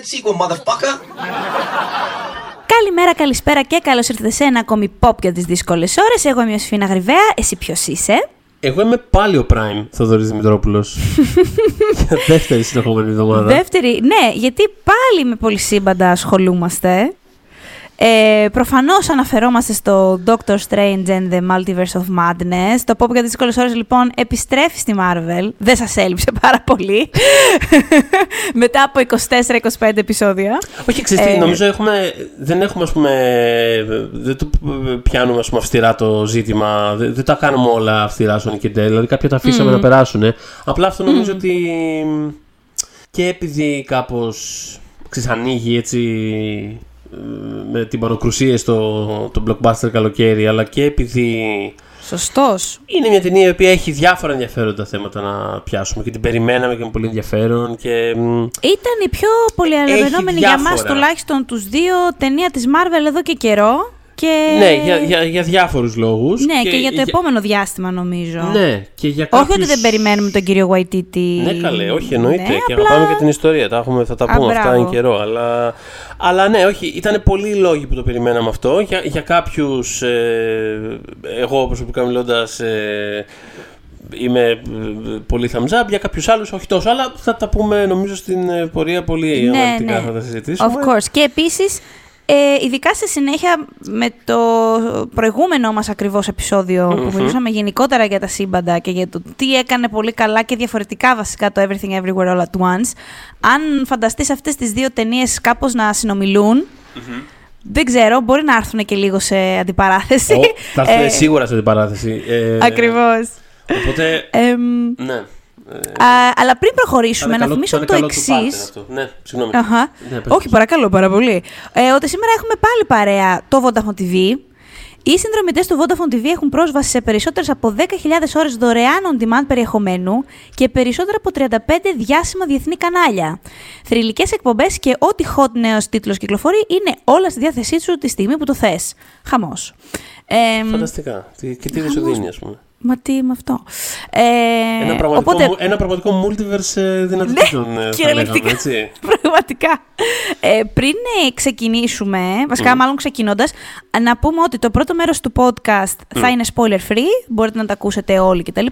that sequel, motherfucker. Καλημέρα, καλησπέρα και καλώς ήρθατε σε ένα ακόμη pop για τις δύσκολες ώρες. Εγώ είμαι ο Σφίνα Γρυβαία. Εσύ ποιος είσαι; Εγώ είμαι πάλι ο Prime Θοδωρής Δημητρόπουλος. Για δεύτερη συνεχόμενη εβδομάδα. Δεύτερη, ναι, γιατί πάλι με πολυσύμπαντα ασχολούμαστε. Ε, Προφανώς αναφερόμαστε στο Doctor Strange and the Multiverse of Madness. Το pop για τι δύσκολες ώρες λοιπόν επιστρέφει στη Marvel. Δεν σας έλειψε πάρα πολύ. Μετά από 24-25 επεισόδια. Όχι, ξέρεις τι, Ε, νομίζω έχουμε, δεν έχουμε, ας πούμε, δεν το πιάνουμε ας πούμε, αυστηρά το ζήτημα, δεν, δεν τα κάνουμε όλα αυστηρά στον Nick Δηλαδή κάποια τα αφήσαμε να περάσουν. Απλά αυτό νομίζω ότι και επειδή κάπως ξέρεις, ανοίγει έτσι ε, με την πανοκρουσία στο το blockbuster καλοκαίρι, αλλά και επειδή Σωστός. είναι μια ταινία η οποία έχει διάφορα ενδιαφέροντα θέματα να πιάσουμε και την περιμέναμε και με πολύ ενδιαφέρον και μ, Ήταν η πιο πολυαναμενόμενη για διάφορα. μας τουλάχιστον τους δύο ταινία της Marvel εδώ και καιρό. Και... ναι, για, για, για διάφορους λόγους. Ναι, και, για το επόμενο διάστημα νομίζω. Ναι, και για Όχι κάποιους... ότι δεν περιμένουμε τον κύριο Waititi. Ναι, καλέ, όχι εννοείται. Ναι, και απλά- αγαπάμε και την ιστορία. Τα έχουμε, θα τα Α, πούμε αυτά μπράβο. εν καιρό. Αλλά, αλλά ναι, όχι, ήταν πολλοί λόγοι που το περιμέναμε αυτό. Για, για κάποιους, ε, εγώ προσωπικά μιλώντας, ε, είμαι ε, πολύ thumbs up. Για κάποιους άλλους, όχι τόσο. Αλλά θα τα πούμε νομίζω στην ε, πορεία πολύ Ναι, αναλυτικά. ναι. Θα τα συζητήσουμε. Of course. Και επίσης, ε, ειδικά στη συνέχεια με το προηγούμενο μας ακριβώς επεισόδιο που μιλούσαμε γενικότερα για τα σύμπαντα και για το τι έκανε πολύ καλά και διαφορετικά βασικά το Everything Everywhere All At Once. Αν φανταστείς αυτές τις δύο ταινίες κάπως να συνομιλούν, δεν ξέρω, μπορεί να έρθουν και λίγο σε αντιπαράθεση. Ω, θα έρθουν Ε, σίγουρα σε αντιπαράθεση. Ε, Ακριβώς. Οπότε. Εμ, Ναι. Α, αλλά πριν προχωρήσουμε, Θα είναι να καλό- θυμίσω θα είναι το καλό του εξής. pattern αυτό. Ναι, συγγνώμη. Αχα. Ναι, πες, Όχι, πες. παρακαλώ, πάρα πολύ. Ε, ότι σήμερα έχουμε πάλι παρέα το Vodafone TV. Οι συνδρομητές του Vodafone TV έχουν πρόσβαση σε περισσότερες από 10.000 ώρες δωρεάν on-demand περιεχομένου και περισσότερα από 35 διάσημα διεθνή κανάλια. Θρηλυκές εκπομπές και ό,τι hot νέος τίτλος κυκλοφορεί είναι όλα στη διάθεσή σου τη στιγμή που το θες. Χαμός. Ε, Φανταστικά. Τι- Και τι δεν σου δίνει, ας πούμε. Μα τι με αυτό. Ε, Ένα πραγματικό, οπότε, μου- ένα πραγματικό multiverse ε, δυνατοτήτων, ε, θα λέγαμε, κυριολεκτικά. έτσι. Πραγματικά. Ε, πριν ε, ξεκινήσουμε, βασικά μάλλον ξεκινώντας, να πούμε ότι το πρώτο μέρος του podcast θα είναι spoiler free, μπορείτε να τα ακούσετε όλοι κτλ.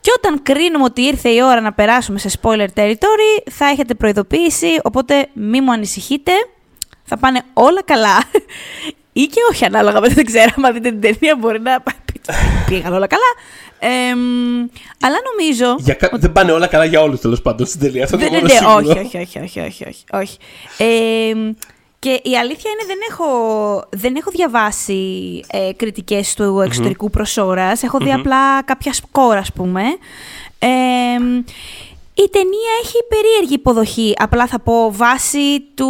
Και όταν κρίνουμε ότι ήρθε η ώρα να περάσουμε σε spoiler territory, θα έχετε προειδοποίηση, οπότε μη μου ανησυχείτε, θα πάνε όλα καλά. Ή και όχι, ανάλογα με το δεν ξέρω, άμα δείτε την ταινία μπορεί να πήγαν όλα καλά. Εμ, αλλά νομίζω... Για κα... Δεν πάνε όλα καλά για όλους τέλος πάντων στην τελεία. Αυτό Δεν, είναι ναι, το ναι, μόνο όχι, σίγουρο. όχι, όχι, όχι, όχι, όχι, όχι. Ε, και η αλήθεια είναι δεν έχω, δεν έχω διαβάσει ε, κριτικές του εξωτερικού προσώρας. Έχω δει απλά κάποια σκόρ, ας πούμε. Ε, η ταινία έχει περίεργη υποδοχή. Απλά θα πω βάση του...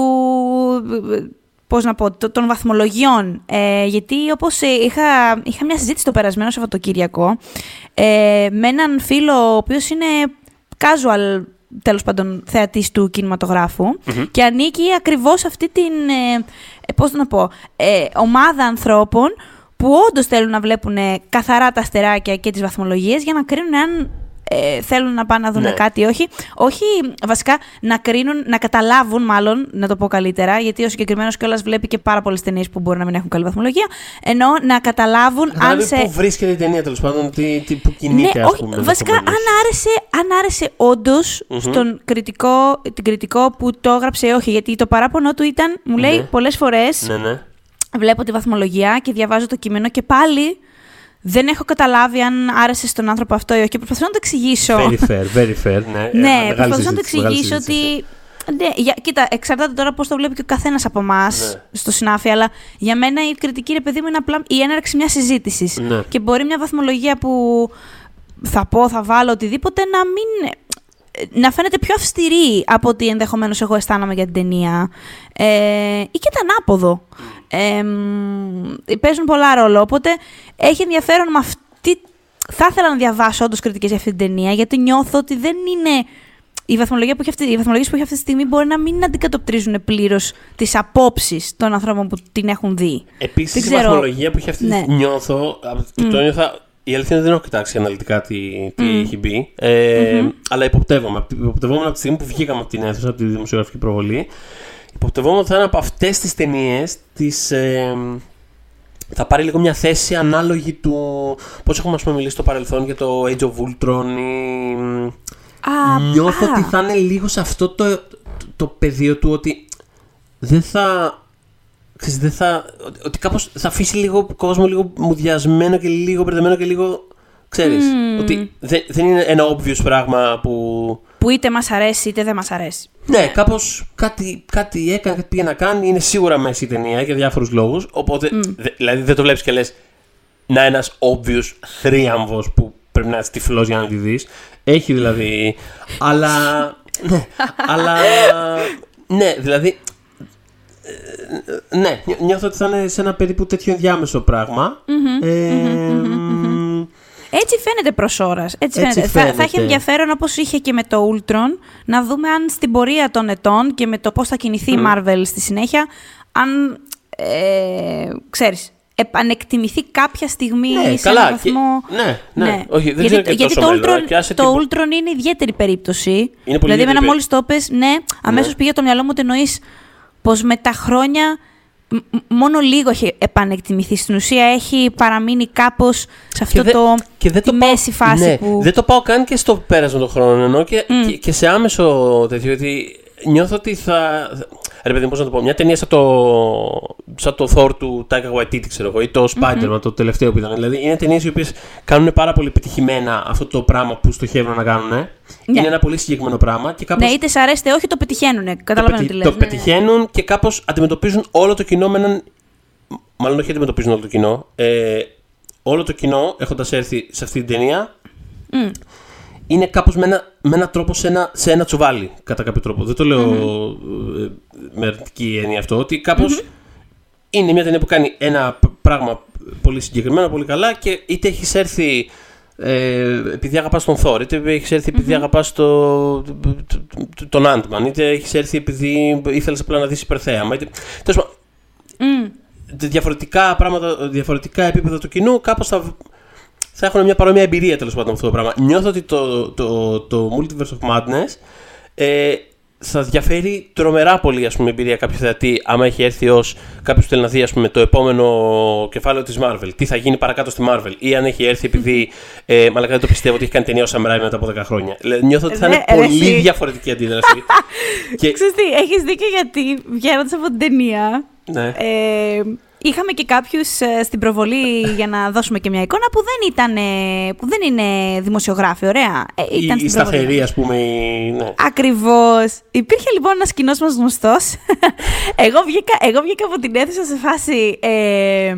Πώς να πω, το- των βαθμολογιών. Ε, γιατί όπως ε, είχα, είχα μια συζήτηση το περασμένο Σαββατοκύριακο ε, με έναν φίλο ο οποίος είναι casual τέλος πάντων θεατής του κινηματογραφου και ανήκει ακριβώς αυτή την, ε, ε, πώς να πω, ε, ομάδα ανθρώπων που όντως θέλουν να βλέπουν ε, καθαρά τα αστεράκια και τις βαθμολογίες για να κρίνουν αν ε, θέλουν να πάνε να δουν Ναι. κάτι ή όχι. Όχι, βασικά να κρίνουν, να καταλάβουν μάλλον, να το πω καλύτερα, γιατί ο συγκεκριμένος κιόλας βλέπει και πάρα πολλές ταινίες που μπορεί να μην έχουν καλή βαθμολογία. Ενώ να καταλάβουν αν Δηλαδή, σε. πού βρίσκεται η ταινία τέλος πάντων, τι, τι, πού κινείται, Ναι, ας όχι, πούμε. βασικά αν ενδεχομένως. άρεσε, αν άρεσε όντως στον κριτικό, την κριτικό που το έγραψε ή όχι, γιατί το παράπονο του ήταν, μου λέει Ναι. πολλές φορές, Ναι, ναι. βλέπω τη βαθμολογία και διαβάζω το κείμενο και πάλι δεν έχω καταλάβει αν άρεσε στον άνθρωπο αυτό ή όχι και προσπαθώ να το εξηγήσω. Very fair, very fair. Ναι, Ε, ναι, μεγάλη προσπαθώ να το συζήτηση, μεγάλη εξηγήσω συζήτηση. ότι... Ναι, για, κοίτα, εξαρτάται τώρα πώς το βλέπει και ο καθένας από εμάς Ναι. στο συνάφι, αλλά για μένα η κριτική, ρε παιδί μου, είναι απλά η έναρξη μιας συζήτησης. Ναι. Και μπορεί μια βαθμολογία που θα πω, θα βάλω οτιδήποτε να μην. να φαίνεται πιο αυστηρή από ότι ενδεχομένως εγώ αισθάνομαι για την ταινία. Ε, ή και το ανάποδο. Ε, μ, παίζουν πολλά ρόλο. Οπότε έχει ενδιαφέρον με αυτή. Θα ήθελα να διαβάσω όντως κριτικές για αυτή την ταινία, γιατί νιώθω ότι δεν είναι. Η βαθμολογία που έχει αυτή, οι βαθμολογίες που έχει αυτή τη στιγμή μπορεί να μην αντικατοπτρίζουν πλήρως τις απόψεις των ανθρώπων που την έχουν δει. Επίσης, Δεν η ξέρω. βαθμολογία που έχει αυτή Ναι. νιώθω, και το ένιωθα η αλήθεια είναι ότι δεν έχω κοιτάξει αναλυτικά τι, τι mm. έχει μπει. Ε, mm-hmm. Αλλά υποπτεύομαι. Υποπτευόμουν από τη στιγμή που βγήκαμε από την αίθουσα, από τη δημοσιογραφική προβολή. Υποπτευόμουν ότι θα είναι από αυτές τις ταινίες τις, ε, θα πάρει λίγο μια θέση ανάλογη του πώς έχουμε ας πούμε, μιλήσει στο παρελθόν για το Age of Ultron ή... Α, Νιώθω α. ότι θα είναι λίγο σε αυτό το, το, το πεδίο του ότι δεν θα... Ξέρεις, δεν θα, ότι- ότι κάπως θα αφήσει λίγο κόσμο λίγο μουδιασμένο και λίγο μπερδεμένο και λίγο... Ξέρεις, ότι δεν, δεν είναι ένα obvious πράγμα που... Που είτε μας αρέσει είτε δεν μας αρέσει. Ναι, κάπως κάτι, κάτι έκανε, κάτι πήγε να κάνει. Είναι σίγουρα μέσα η ταινία για διάφορους λόγους. Οπότε, δε- δηλαδή δεν το βλέπεις και λες να ένας obvious θρίαμβος που πρέπει να είσαι τυφλό για να τη δεις. Έχει δηλαδή. αλλά. Ναι, αλλά. Ναι, δηλαδή. ε, Ναι, νιώ- νιώθω ότι θα είναι σε ένα περίπου τέτοιο ενδιάμεσο πράγμα. Ε, μ, Έτσι φαίνεται προς ώρας. Έτσι, Έτσι φαίνεται. Θα, θα έχει φαίνεται. ενδιαφέρον όπως είχε και με το Ultron να δούμε αν στην πορεία των ετών και με το πώς θα κινηθεί η Marvel στη συνέχεια, αν. Ε, ξέρεις, επανεκτιμηθεί κάποια στιγμή Ναι, σε καλά, έναν και- βαθμό. ναι, ναι. Όχι, δεν γιατί, ξέρω και γιατί τόσο το, μέλλον, Ultron, και άσε το την- Ultron είναι ιδιαίτερη περίπτωση. Είναι πολύ δηλαδή, ιδιαίτερη εμένα περί- μόλις το πες, ναι, αμέσως πήγε το μυαλό μου ότι εννοείς πως με τα χρόνια μ- μ- μόνο λίγο έχει επανεκτιμηθεί. Στην ουσία έχει παραμείνει κάπως σε αυτό δε- το. και δεν τη το πάω- μέση φάση ναι, που. Δεν το πάω καν και στο πέρασμα των χρόνων. Ενώ και, και, και σε άμεσο τέτοιο. Γιατί νιώθω ότι θα. Ρε παιδί μου, πώς να το πω. Μια ταινία σαν το, σαν το Thor του Taika Waititi, ξέρω εγώ, ή το Spider-Man, το τελευταίο που ήταν. Δηλαδή είναι ταινίες οι οποίες κάνουν πάρα πολύ επιτυχημένα αυτό το πράγμα που στοχεύουν να κάνουν. Είναι ένα πολύ συγκεκριμένο πράγμα και κάπως Ναι, είτε σ' αρέσει είτε όχι, το πετυχαίνουν. το, Καταλαβαίνω πετυ- τι λες. το ναι. πετυχαίνουν και κάπως αντιμετωπίζουν όλο το κοινό με έναν. Μάλλον όχι αντιμετωπίζουν όλο το κοινό. Ε, όλο το κοινό, έχοντας έρθει σε αυτή την ταινία, είναι κάπως με ένα, με ένα τρόπο σε ένα, σε ένα τσουβάλι, κατά κάποιο τρόπο. Δεν το λέω ε, με αρνητική έννοια αυτό, ότι κάπως είναι μια ταινία που κάνει ένα π- πράγμα πολύ συγκεκριμένο, πολύ καλά και είτε έχεις έρθει ε, επειδή αγαπάς τον Thor, είτε έχεις έρθει επειδή αγαπάς το, το- το- τον Ant-Man, είτε έχεις έρθει επειδή ήθελες απλά να δεις υπερθέαμα. Είτε, τέλος πάντων, Μμ. διαφορετικά πράγματα, διαφορετικά επίπεδα του κοινού, κάπως θα, θα έχουν μια παρόμοια εμπειρία τέλος πάντων με αυτό το πράγμα. Νιώθω ότι το, το, το, Multiverse of Madness ε, θα διαφέρει τρομερά πολύ ας πούμε, εμπειρία κάποιου θεατή άμα έχει έρθει ως κάποιος που θέλει να δει ας πούμε, το επόμενο κεφάλαιο της Marvel. Τι θα γίνει παρακάτω στη Marvel. Ή αν έχει έρθει επειδή. Ε, μαλακά δεν το πιστεύω ότι έχει κάνει ταινία ο Sam Raimi μετά από 10 χρόνια. Δηλαδή, Νιώθω ότι θα Ναι, είναι ρε, πολύ εσύ. διαφορετική αντίδραση. και, Ξέρεις τι, έχεις δίκιο γιατί βγαίνοντας από την ταινία ναι. ε, είχαμε και κάποιους ε, στην προβολή για να δώσουμε και μια εικόνα που δεν, ήταν, ε, που δεν είναι δημοσιογράφοι, ωραία. Ε, η, ήταν η στην προβολή. σταθερή, ας πούμε. η- Ναι. Ακριβώς. Υπήρχε λοιπόν ένας κοινός μας γνωστός. εγώ, βγήκα, εγώ βγήκα από την αίθουσα σε φάση... Ε,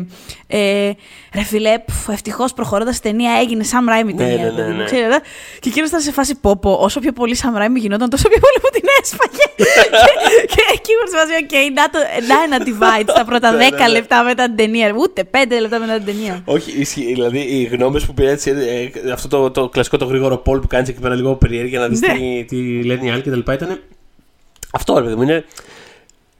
ε, ρε φιλέ, πφ, ευτυχώς προχωρώντας στην ταινία έγινε Sam Raimi Ναι, ταινία. ναι, ναι, δηλαδή, ναι. ξέρετε. και εκείνος ήταν σε φάση πόπο. Όσο πιο πολύ Sam Raimi γινόταν, τόσο πιο πολύ μου την έσφαγε. και, και εκεί ήμουν σε φάση, οκ, να, το, να ένα divide στα πρώτα Ναι, ναι, 10 ναι. Λεπτά μετά την ταινία. Ούτε 5 λεπτά μετά την ταινία. Όχι, ισχύει. Δηλαδή οι γνώμες που πήρε έτσι, ε, αυτό το, το κλασικό το γρήγορο poll που κάνεις εκεί πέρα λίγο περιέργεια να δεις Ναι. τι, τι λένε οι άλλοι κτλ. Ήταν. Αυτό ρε παιδί μου είναι.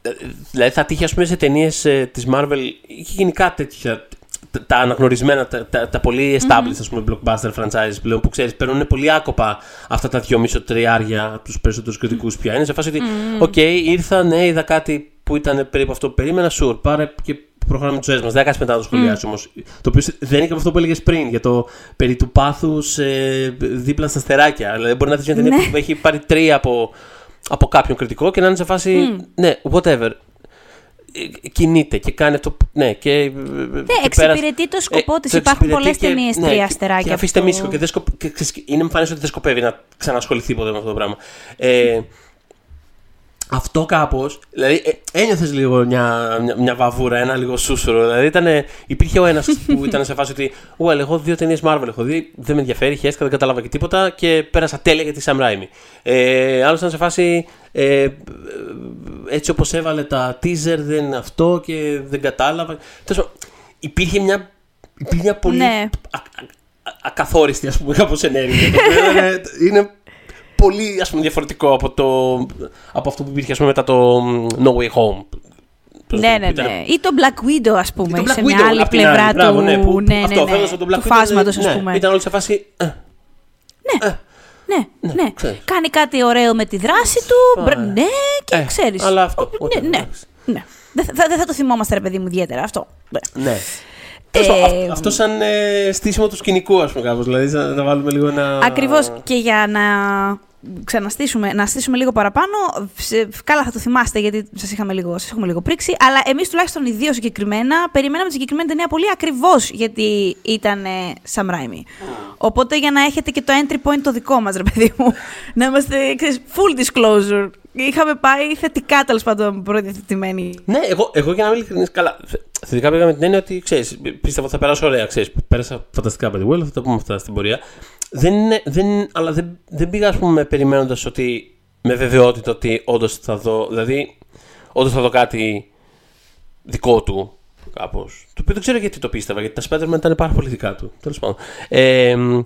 ε, Δηλαδή θα τύχει, ας πούμε, σε ταινίες ε, της Marvel ή και γενικά τέτοια. τα- Τα αναγνωρισμένα, τα, τα, τα πολύ established ας πούμε, blockbuster franchises πλέον που ξέρεις, παίρνουν πολύ άκοπα αυτά τα δυόμισο τριάρια από τους περισσότερους κριτικούς πια. Είναι σε φάση ότι, οκ, ήρθα, ναι, είδα κάτι που ήταν περίπου αυτό που περίμενα, sure, πάρε και προχωράμε του μας. Δεν κάνει μετά να το σχολιάσει όμως. Το οποίο δεν είναι και αυτό που έλεγες πριν για το περί του πάθους ε, δίπλα στα στεράκια. Δηλαδή, μπορεί να δεις μια ταινία Ναι. που έχει πάρει τρία από, από κάποιον κριτικό και να είναι σε φάση. Ναι, whatever. Ε, Κινείται και κάνει αυτό. που- Ναι, και. Ναι, εξυπηρετεί το σκοπό της. Υπάρχουν πολλές ταινίες τρία ναι, και- αστεράκια Και αφήστε αυτό. μίσχο και, δεν σκοπ... και ξέρεις, είναι εμφανές ότι δεν σκοπεύει να ξανασχοληθεί ποτέ με αυτό το πράγμα. Ε, αυτό κάπως. Δηλαδή, ε, ένιωθες λίγο μια, μια, μια βαβούρα, ένα λίγο σούσουρο. Δηλαδή, ήτανε, υπήρχε ο ένας που ήταν σε φάση ότι. Well, εγώ δύο ταινίες Marvel έχω δει, δεν με ενδιαφέρει, χαίστηκα, δεν κατάλαβα και τίποτα και πέρασα τέλεια για τη Sam Raimi. Ε, Άλλος ήταν σε φάση. Ε, έτσι όπως έβαλε τα teaser, δεν είναι αυτό και δεν κατάλαβα. Τέλος πάντων, υπήρχε μια, υπήρχε μια πολύ Ναι. α- α- α- ακαθόριστη ας πούμε κάπως ενέργεια. το οποίο είναι, είναι πολύ ας πούμε διαφορετικό από, το, από αυτό που υπήρχε ας πούμε μετά το mm, No Way Home. πώς Ναι, το- ναι, που ήταν- ναι. Ή το Black Widow, ας πούμε, το Black σε Widow, μια άλλη απ' την πλευρά άλλη, μπράβο, του, ναι, που- ναι, ναι, αυτό, ναι, φαίνονταν στο Black του Widow, φάσματος, ας ναι, πούμε. Ήταν όλοι σε φάση. ε, Ναι, ναι. ξέρεις. Κάνει κάτι ωραίο με τη δράση του. μπρ- Πάει. Ναι, και Ε, ξέρεις. αλλά αυτό, Ναι, whatever, ναι. εντάξει. ναι. Δεν θα, δεν θα το θυμόμαστε, ρε παιδί μου, ιδιαίτερα αυτό. Ναι. Ναι. Τέλος πάντων, Ε, αυ- Αυτό σαν ε, στήσιμο του σκηνικού, ας πούμε, κάπως. Δηλαδή, σαν να βάλουμε λίγο ένα. Ακριβώς. Και για να ξαναστήσουμε, να στήσουμε λίγο παραπάνω, σε- καλά θα το θυμάστε γιατί σας είχαμε λίγο, σας έχουμε λίγο πρίξει, αλλά εμείς τουλάχιστον οι δύο συγκεκριμένα περιμέναμε τη συγκεκριμένη ταινία πολύ ακριβώς γιατί ήταν ε, Sam Raimi. Οπότε για να έχετε και το entry point το δικό μας, ρε παιδί μου, να είμαστε ξέρεις, full disclosure. Είχαμε πάει θετικά τέλος πάντων προδιαθετημένοι. Ναι, εγώ, εγώ για να είμαι ειλικρινής, καλά. θε- Θετικά πήγα με την έννοια ότι ξέρεις, πίστευα ότι θα περάσω ωραία. Ξέρεις, πέρασα φανταστικά by the way, αλλά θα τα πούμε αυτά στην πορεία. Δεν είναι, δεν, αλλά δεν, δεν πήγα, ας πούμε, περιμένοντας ότι με βεβαιότητα ότι όντως θα δω. Δηλαδή, όντως θα δω κάτι δικό του. Κάπως. Το οποίο δεν ξέρω γιατί το πίστευα, γιατί τα Spider-Man ήταν πάρα πολύ δικά του. Τέλος πάντων. Ε, μ,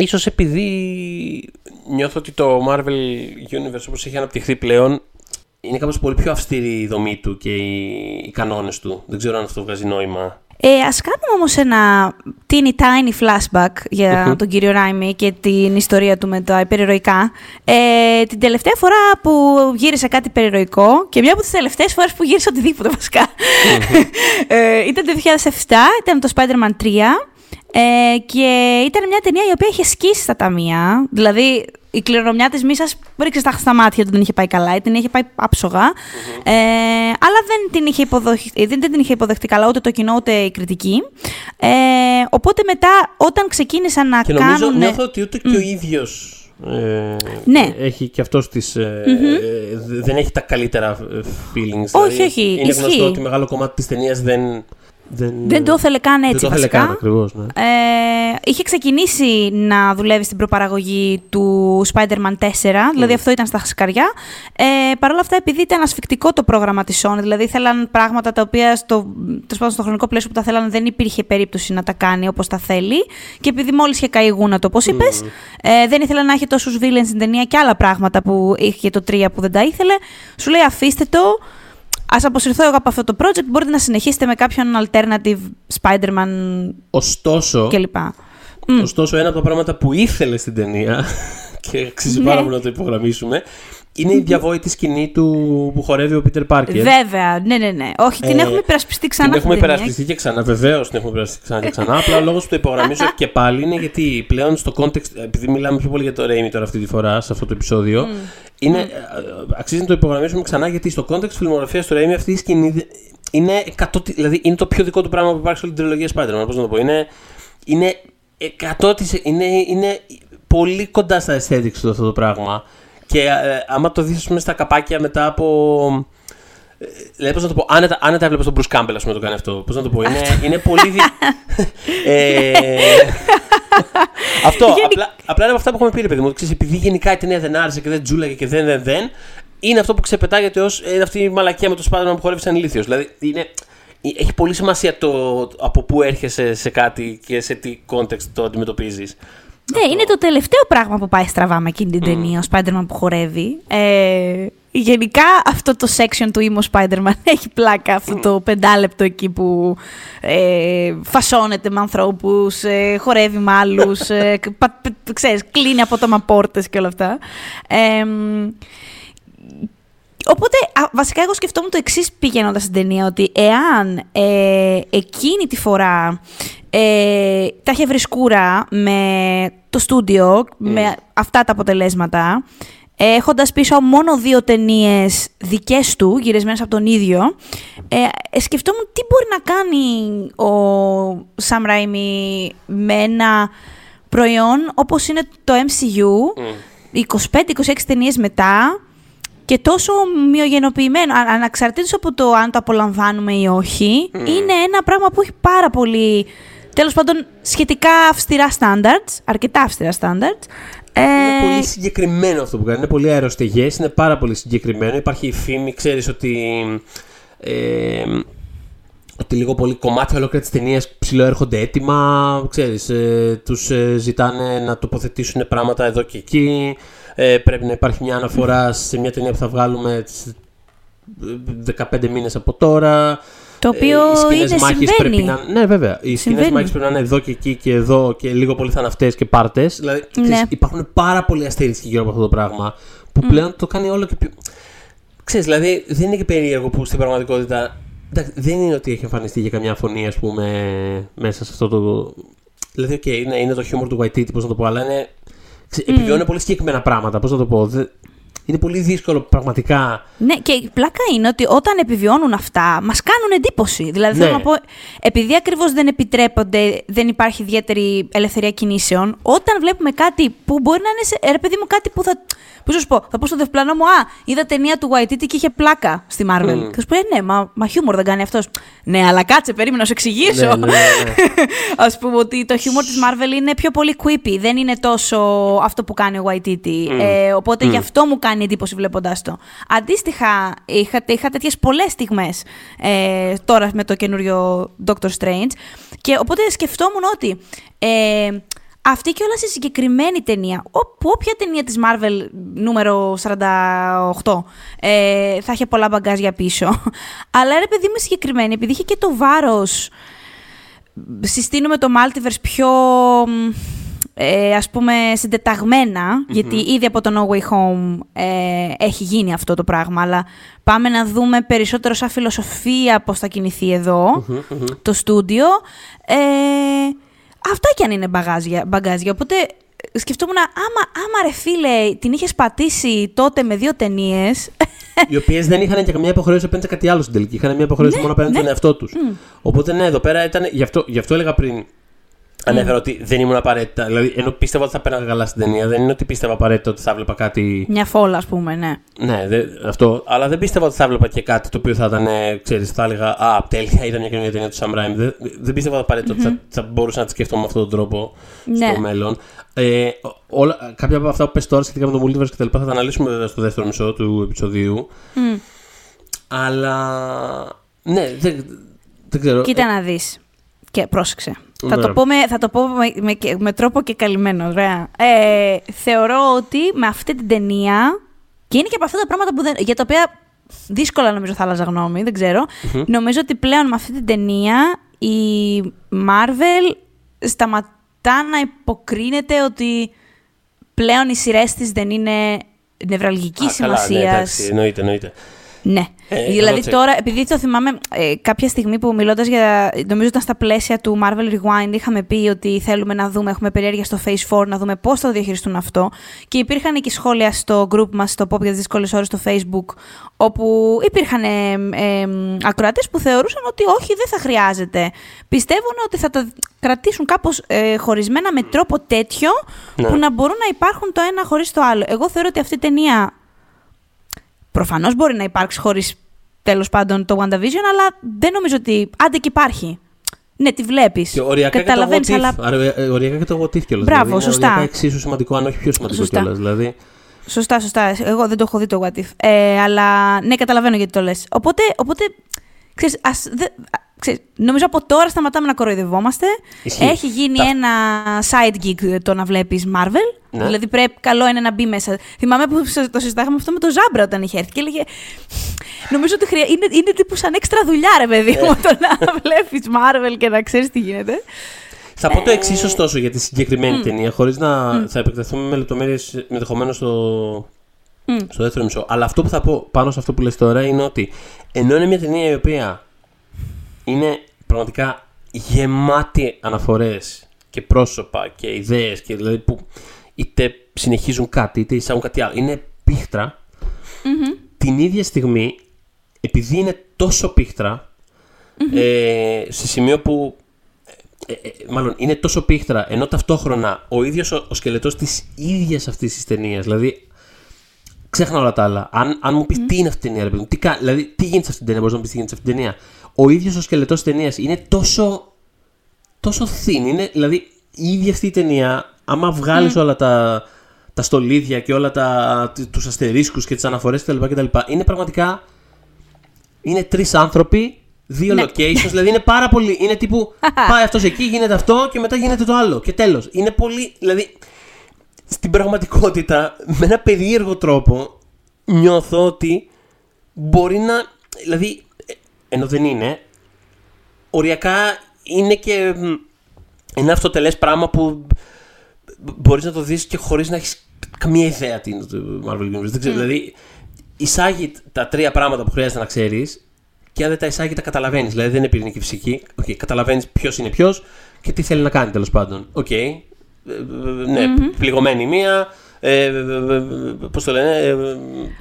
Ίσως επειδή νιώθω ότι το Marvel Universe όπως έχει αναπτυχθεί πλέον είναι κάπως πολύ πιο αυστηρή η δομή του και οι, οι κανόνες του. Δεν ξέρω αν αυτό βγάζει νόημα. Ε, ας κάνουμε όμως ένα teeny tiny flashback για τον κύριο Ράιμι και την ιστορία του με τα υπερηρωικά. Ε, την τελευταία φορά που γύρισε κάτι υπερηρωικό και μια από τις τελευταίες φορές που γύρισε οτιδήποτε βασικά ε, ήταν το 2007, ήταν το Spider-Man 3 ε, και ήταν μια ταινία η οποία είχε σκίσει στα ταμεία. Δηλαδή η κληρονομιά της Μίσας ρίξε στα, στα μάτια ότι δεν είχε πάει καλά, η ταινία είχε πάει άψογα. Ε, αλλά δεν την, είχε υποδοχ- δεν, δεν την είχε υποδεχτεί καλά ούτε το κοινό ούτε η κριτική. Ε, οπότε μετά όταν ξεκίνησαν να Και νομίζω κάνουν... νιώθω ότι ούτε και ο ίδιος ε, Ναι. έχει και αυτός τις, ε, ε, δε- δεν έχει τα καλύτερα ε, feelings. Όχι, Δηλαδή, όχι, Είναι ισχύει. γνωστό ότι μεγάλο κομμάτι της ταινίας δεν... Δεν, Δεν το ήθελε καν έτσι δεν το ήθελε βασικά. καν ακριβώς, ναι. Ε, είχε ξεκινήσει να δουλεύει στην προπαραγωγή του Spider-Man 4, δηλαδή αυτό ήταν στα σκαριά. Ε, Παρ' όλα αυτά, επειδή ήταν ασφικτικό το πρόγραμμα της Sony, δηλαδή ήθελαν πράγματα τα οποία στο, τέλος πάντων, στο χρονικό πλαίσιο που τα θέλαν δεν υπήρχε περίπτωση να τα κάνει όπως τα θέλει και επειδή μόλις είχε καεί η γούνα το, όπως είπες, ε, δεν ήθελε να έχει τόσους villains στην ταινία και άλλα πράγματα που είχε το 3 που δεν τα ήθελε. Σου λέει αφήστε το, Ας αποσυρθώ εγώ από αυτό το project, μπορείτε να συνεχίσετε με κάποιον alternative Spider-Man Ωστόσο, κλπ. Ωστόσο, ένα από τα πράγματα που ήθελε στην ταινία και αξίζει Ναι. πάρα πολύ να το υπογραμμίσουμε είναι η διαβόητη σκηνή του που χορεύει ο Πίτερ Πάρκερ. Βέβαια, ναι, ναι, ναι. Όχι, την Ε, έχουμε υπερασπιστεί ξανά. Την έχουμε αυτή ταινία. υπερασπιστεί και ξανά, βεβαίως την έχουμε υπερασπιστεί ξανά και ξανά. Απλά ο λόγος που το υπογραμμίζω και πάλι είναι γιατί πλέον στο context, επειδή μιλάμε πιο πολύ για το Raimi τώρα αυτή τη φορά, σε αυτό το επεισόδιο, είναι, ε, ε, αξίζει να το υπογραμμίσουμε ξανά γιατί στο context φιλμογραφίας του Raimi αυτή η σκηνή δε- είναι, 100, δηλαδή είναι το πιο δικό του πράγμα που υπάρχει σε όλη την τριλογία Spider-Man. Πώς να το πω, είναι, είναι 100%, είναι, είναι πολύ κοντά στα aesthetics του αυτό το πράγμα. Και ε, άμα το δεις ας πούμε, στα καπάκια μετά από Δηλαδή, πώς να το πω, άνετα, άνετα έβλεπες τον Bruce Campbell, ας πούμε, να το κάνει αυτό. Πώς να το πω, είναι, είναι πολύ. Δι... ε, αυτό. Γενικ- Απλά, απλά είναι από αυτά που έχουμε πει, ρε παιδί μου. Ξέρεις, επειδή γενικά η ταινία δεν άρεσε και δεν τζούλαγε και δεν, δεν, δεν, είναι αυτό που ξεπετάγεται ως ε, αυτή η μαλακία με το Spider-Man που χορεύει σαν ηλίθιος. Δηλαδή, είναι, ε, έχει πολύ σημασία το από πού έρχεσαι σε κάτι και σε τι context το αντιμετωπίζεις. Ναι, είναι το τελευταίο πράγμα που πάει στραβά με εκείνη την ταινία, ο Spider-Man που χορεύει. Ε, γενικά αυτό το section του Imo Spider-Man έχει πλάκα, αυτό το πεντάλεπτο εκεί που ε, φασώνεται με ανθρώπους, ε, χορεύει με άλλους, ε, πα- π- ξέρεις, κλείνει απότομα πόρτες και όλα αυτά. Ε, Οπότε, α, βασικά, εγώ σκεφτόμουν το εξής πηγαίνοντας στην ταινία, ότι εάν ε, εκείνη τη φορά ε, τα είχε βρει σκούρα με το στούντιο, με αυτά τα αποτελέσματα, έχοντας πίσω μόνο δύο ταινίες δικές του, γυρισμένες από τον ίδιο, ε, ε, σκεφτόμουν τι μπορεί να κάνει ο Σαμ Ράιμι με ένα προϊόν όπως είναι το MCU, 25-26 ταινίες μετά, και τόσο μειογενοποιημένο, α- αναξαρτήτως από το αν το απολαμβάνουμε ή όχι, είναι ένα πράγμα που έχει πάρα πολύ, τέλος πάντων, σχετικά αυστηρά standards, αρκετά αυστηρά standards. Ε, Είναι πολύ συγκεκριμένο αυτό που κάνει. Είναι πολύ αεροστεγές, είναι πάρα πολύ συγκεκριμένο. Υπάρχει η φήμη, ξέρεις ότι. Ε, ότι λίγο πολύ κομμάτια ολόκληρα της ταινίας ψηλό έρχονται έτοιμα. Ξέρεις, ε, τους ε, ζητάνε να τοποθετήσουν πράγματα εδώ και εκεί. Ε, πρέπει να υπάρχει μια αναφορά σε μια ταινία που θα βγάλουμε τις 15 μήνες από τώρα. Το οποίο Ε, οι σκηνές είναι μάχης συμβαίνει. Πρέπει να, ναι, βέβαια. Οι σκηνές Συμβαίνει. μάχης πρέπει να είναι εδώ και εκεί και εδώ και λίγο πολύ θα είναι αυτές και πάρτες. Δηλαδή, ξέρεις, Ναι. υπάρχουν πάρα πολλοί αστερίσκοι γύρω από αυτό το πράγμα που πλέον το κάνει όλο και πιο. Ξέρεις, δηλαδή δεν είναι και περίεργο που στην πραγματικότητα. εντάξει, δεν είναι ότι έχει εμφανιστεί για καμιά φωνή, ας πούμε, μέσα σε αυτό το. Δηλαδή, οκ, είναι, είναι το χιούμορ του Waititi, πώς να το πω, αλλά είναι. Ξέ, επιβιώνει πολύ συγκεκριμένα πράγματα, πώς να το πω. Δεν- είναι πολύ δύσκολο πραγματικά. Ναι, και η πλάκα είναι ότι όταν επιβιώνουν αυτά, μας κάνουν εντύπωση. Δηλαδή, Ναι. θέλω να πω, επειδή ακριβώς δεν επιτρέπονται, δεν υπάρχει ιδιαίτερη ελευθερία κινήσεων, όταν βλέπουμε κάτι που μπορεί να είναι. Σε, ε, ρε παιδί μου, κάτι που θα. Πώς να σου πω, θα πω στο δευπλανό μου, Α, είδα ταινία του Waititi και είχε πλάκα στη Marvel. Και θα σου πω, Ε, ναι, μα, μα χιούμορ δεν κάνει αυτός. Ναι, αλλά κάτσε, περίμενα να σου εξηγήσω. Ναι, ναι, ναι, ναι. Α πούμε ότι το χιούμορ της Marvel είναι πιο πολύ quippy. Δεν είναι τόσο αυτό που κάνει ο Waititi. Ε, οπότε γι' αυτό μου κάνει εντύπωση βλέποντα το. Αντίστοιχα, είχα, είχα τέτοιες πολλές στιγμές ε, τώρα με το καινούριο Doctor Strange. Και οπότε σκεφτόμουν ότι. Ε, αυτή και όλα στη συγκεκριμένη ταινία, όπου όποια ταινία της Marvel νούμερο 48 ε, θα είχε πολλά μπαγκάζια πίσω. Αλλά ρε παιδί μου συγκεκριμένη, επειδή είχε και το βάρος συστήνουμε το Multiverse πιο μ, ε, ας πούμε συντεταγμένα, γιατί ήδη από το No Way Home ε, έχει γίνει αυτό το πράγμα, αλλά πάμε να δούμε περισσότερο σαν φιλοσοφία πώς θα κινηθεί εδώ, το στούντιο. Ε, αυτά κι αν είναι μπαγάζια, μπαγκάζια, οπότε σκεφτόμουν άμα, άμα ρε φίλε την είχες πατήσει τότε με δύο ταινίες. οι οποίες δεν είχαν και καμία υποχρέωση απέναντι σε κάτι άλλο στην τελική. Είχαν μια υποχρέωση μόνο απέναντι ναι. στον εαυτό τους. Οπότε ναι, εδώ πέρα ήταν. Γι' αυτό, γι αυτό έλεγα πριν. Ανέφερα ότι δεν ήμουν απαραίτητα. Δηλαδή, ενώ πίστευα ότι θα πέραγα καλά στην ταινία, δεν είναι ότι πίστευα απαραίτητα ότι θα έβλεπα κάτι. Μια φόλα, ας πούμε, ναι. Ναι, δε, αυτό. Αλλά δεν πίστευα ότι θα έβλεπα και κάτι το οποίο θα ήταν, ε, ξέρεις, θα έλεγα Α, τέλεια, ήταν μια καινούργια ταινία του Sam Raimi. Δεν, δεν πίστευα απαραίτητα ότι θα, θα μπορούσα να τη σκεφτώ με αυτόν τον τρόπο Ναι. στο μέλλον. Ε, όλα, κάποια από αυτά που πες τώρα σχετικά με το Multiverse και τα λοιπά θα τα αναλύσουμε βέβαια στο δεύτερο μισό του επεισοδίου. Μμ. Αλλά. Ναι, δεν, δεν ξέρω. Κοίτα να δεις. Και πρόσεξε. Θα Ναι. το πω, με, θα το πω με, με, με τρόπο και καλυμμένο, ωραία. Ε, θεωρώ ότι με αυτή την ταινία, και είναι και από αυτά τα πράγματα που δεν, για τα οποία δύσκολα νομίζω θα άλλαζα γνώμη, δεν ξερω νομίζω ότι πλέον με αυτή την ταινία η Marvel σταματά να υποκρίνεται ότι πλέον οι σειρές της δεν είναι νευραλγικής Α, καλά, σημασίας. Ναι, εντάξει, εννοείται, εννοείται. Ναι. Ε, δηλαδή 100%. τώρα, επειδή το θυμάμαι ε, κάποια στιγμή που μιλώντας για. Νομίζω ήταν στα πλαίσια του Marvel Rewind, είχαμε πει ότι θέλουμε να δούμε, έχουμε περιέργεια στο Phase 4, να δούμε πώς θα το διαχειριστούν αυτό. Και υπήρχαν και σχόλια στο group μας, στο Pop για τις δύσκολες ώρες στο Facebook, όπου υπήρχαν ε, ε, ακροατές που θεωρούσαν ότι όχι, δεν θα χρειάζεται. Πιστεύουν ότι θα τα κρατήσουν κάπως ε, χωρισμένα με τρόπο τέτοιο Ναι. που να μπορούν να υπάρχουν το ένα χωρίς το άλλο. Εγώ θεωρώ ότι αυτή η ταινία Προφανώς μπορεί να υπάρξει χωρίς τέλος πάντων το WandaVision, αλλά δεν νομίζω ότι. Άντε και υπάρχει. Ναι, τη βλέπεις. Και οριακά και το Καταλαβαίνεις, what if. αλλά. Άρα, ε, οριακά και το what if κιόλας. Μπράβο, δηλαδή, είναι σωστά. οριακά εξίσου σημαντικό, αν όχι πιο σημαντικό Σωστά. κιόλας. Δηλαδή, Σωστά, σωστά. Εγώ δεν το έχω δει το What If. Ε, αλλά ναι, καταλαβαίνω γιατί το λες. Οπότε, οπότε ξέρεις, ας, δε, α, ξέρεις, νομίζω από τώρα σταματάμε να κοροϊδευόμαστε. Ισχύει. Έχει γίνει Τα- ένα side gig το να βλέπεις Marvel. Ναι. Δηλαδή πρέπει, καλό είναι να μπει μέσα. Θυμάμαι που σ- το συζητάγαμε αυτό με τον Ζάμπρα όταν είχε έρθει και έλεγε. Νομίζω ότι χρεια... είναι, είναι τύπου σαν έξτρα δουλειά, ρε παιδί μου, το να βλέπεις Marvel και να ξέρεις τι γίνεται. Θα πω το εξής ωστόσο για τη συγκεκριμένη ταινία, χωρίς να θα επεκταθούμε με λεπτομέρειες ενδεχομένως στο, στο δεύτερο μισό. Αλλά αυτό που θα πω πάνω σε αυτό που λες τώρα είναι ότι ενώ είναι μια ταινία η οποία είναι πραγματικά γεμάτη αναφορές και πρόσωπα και ιδέες και δηλαδή που είτε συνεχίζουν κάτι είτε εισάγουν κάτι άλλο. Είναι πίχτρα. Την ίδια στιγμή, επειδή είναι τόσο πίχτρα, ε, σε σημείο που ε, ε, μάλλον είναι τόσο πίχτρα, ενώ ταυτόχρονα ο ίδιος ο, ο σκελετός της ίδιας αυτής της ταινίας, δηλαδή ξέχνα όλα τα άλλα. Αν, αν μου πεις τι είναι αυτή η ταινία, ρε παιδί μου, τι, κα- δηλαδή, τι γίνεται σε αυτήν την ταινία, μπορείς να μου πεις τι γίνεται σε αυτήν την ταινία. Ο ίδιος ο σκελετός τη ταινίας είναι τόσο. τόσο thin. Είναι, δηλαδή, η ίδια αυτή η ταινία, άμα βγάλεις όλα τα, τα στολίδια και όλα τα, τους αστερίσκους και τις αναφορές κτλ, κτλ. Είναι πραγματικά είναι τρεις άνθρωποι, δύο Ναι. locations, δηλαδή είναι πάρα πολύ, είναι τύπου πάει αυτός εκεί, γίνεται αυτό και μετά γίνεται το άλλο και τέλος. Είναι πολύ, δηλαδή στην πραγματικότητα με ένα περίεργο τρόπο νιώθω ότι μπορεί να. Δηλαδή, ε, ενώ δεν είναι, οριακά είναι και μ, ένα αυτοτελές πράγμα που μπορείς να το δεις και χωρίς να έχεις καμία ιδέα τι είναι το Marvel Universe. Δεν ξέρω, δηλαδή εισάγει τα τρία πράγματα που χρειάζεται να ξέρεις και αν δεν τα εισάγει τα καταλαβαίνεις. Δηλαδή δεν είναι πυρηνική φυσική. Okay, καταλαβαίνεις ποιος είναι ποιος και τι θέλει να κάνει τέλος πάντων. Οκ. Ε, ε, ναι, πληγωμένη η μία, ε, ε, ε, πώς το λένε, ε, ε,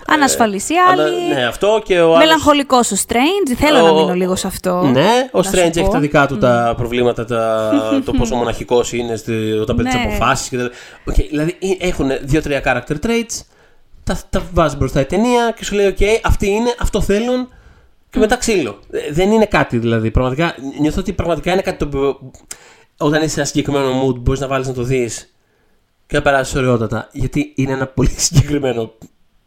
Ανασφαλής η ανα- άλλη. ναι, αυτό και ο άλλος... Μελαγχολικό ο Strange. Θέλω να Ο- μείνω λίγο σε αυτό. Ναι, ο να σου Strange έχει πω. τα δικά του τα προβλήματα, τα, το πόσο μοναχικός είναι στη- όταν παίρνει τις Ναι. αποφάσεις. Okay, δηλαδή έχουν δύο-τρία character traits, τα, τα βάζεις μπροστά η ταινία και σου λέει: OK, αυτοί είναι, αυτό θέλουν και μετά ξύλο. Ε, Δεν είναι κάτι δηλαδή. Πραγματικά, νιώθω ότι πραγματικά είναι κάτι το οποίο όταν είσαι σε ένα συγκεκριμένο mood μπορείς να βάλεις να το δεις και να περάσει ωραιότατα. Γιατί είναι ένα πολύ συγκεκριμένο.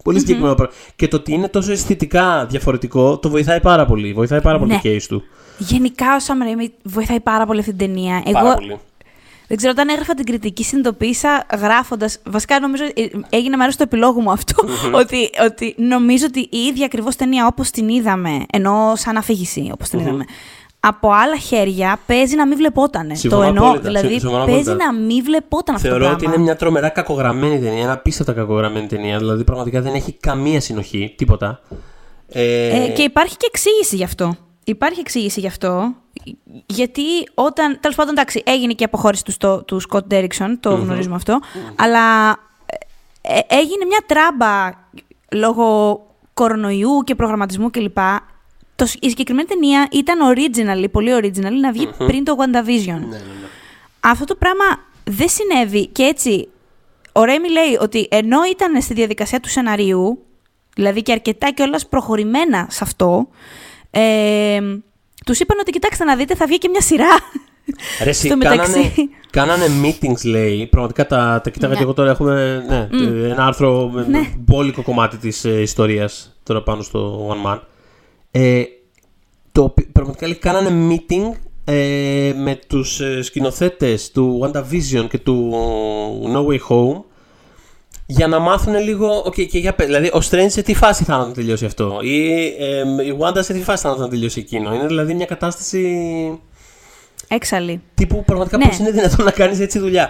Πολύ συγκεκριμένο πράγμα. Και το ότι είναι τόσο αισθητικά διαφορετικό το βοηθάει πάρα πολύ. Βοηθάει πάρα πολύ Ναι. το case του. Γενικά ο Sam Raimi βοηθάει πάρα πολύ αυτή την ταινία. Πάρα Εγώ πολύ. δεν ξέρω, όταν έγραφα την κριτική, συνειδητοποίησα γράφοντας. Βασικά, νομίζω ε, έγινε μέρος του επιλόγου μου αυτό. ότι, ότι νομίζω ότι η ίδια ακριβώς ταινία όπως την είδαμε, ενώ σαν αφήγηση όπως την είδαμε, από άλλα χέρια παίζει να μην βλεπότανε. Συμφωνώ το εννοώ. απόλυτα, Δηλαδή συμφωνώ παίζει απόλυτα. να μην βλεπόταν αυτό Θεωρώ το ότι πράγμα. είναι μια τρομερά κακογραμμένη ταινία. Ένα απίστευτα κακογραμμένη ταινία. Δηλαδή πραγματικά δεν έχει καμία συνοχή. Τίποτα. Ε, Ε, και υπάρχει και εξήγηση γι' αυτό. Υπάρχει εξήγηση γι' αυτό. Γιατί όταν. Τέλος πάντων, εντάξει, έγινε και η αποχώρηση του, στο, του Σκοτ Ντέριξον, το γνωρίζουμε αυτό. Αλλά ε, ε, έγινε μια τράμπα λόγω κορονοϊού και προγραμματισμού κλπ. Το, η συγκεκριμένη ταινία ήταν original, πολύ original, να βγει πριν το WandaVision. ναι, ναι, ναι. Αυτό το πράγμα δεν συνέβη και έτσι ο Ρέμι λέει ότι ενώ ήταν στη διαδικασία του σεναρίου, δηλαδή και αρκετά κιόλα προχωρημένα σε αυτό, ε, τους είπαν ότι κοιτάξτε να δείτε θα βγει και μια σειρά. Ρε, εσύ, Στο κάνανε, μεταξύ. κάνανε meetings, λέει. Πραγματικά τα, τα κοίταγα Ναι. και εγώ τώρα. Έχουμε ναι, ένα άρθρο με Ναι. μπόλικο κομμάτι της ε, ιστορίας τώρα πάνω στο One Man. Ε, το, οποίο- πραγματικά λέει, κάνανε meeting ε, με τους ε, σκηνοθέτες του WandaVision και του No Way Home για να μάθουν λίγο. Okay, και για, πε- δηλαδή, ο Strange σε τι φάση θα να τελειώσει αυτό, ή ε, η Wanda σε τι φάση θα να τελειώσει εκείνο; Είναι δηλαδή μια κατάσταση Έξαλλη. τύπου πραγματικά Ναι. πώς είναι δυνατόν να κάνεις έτσι δουλειά.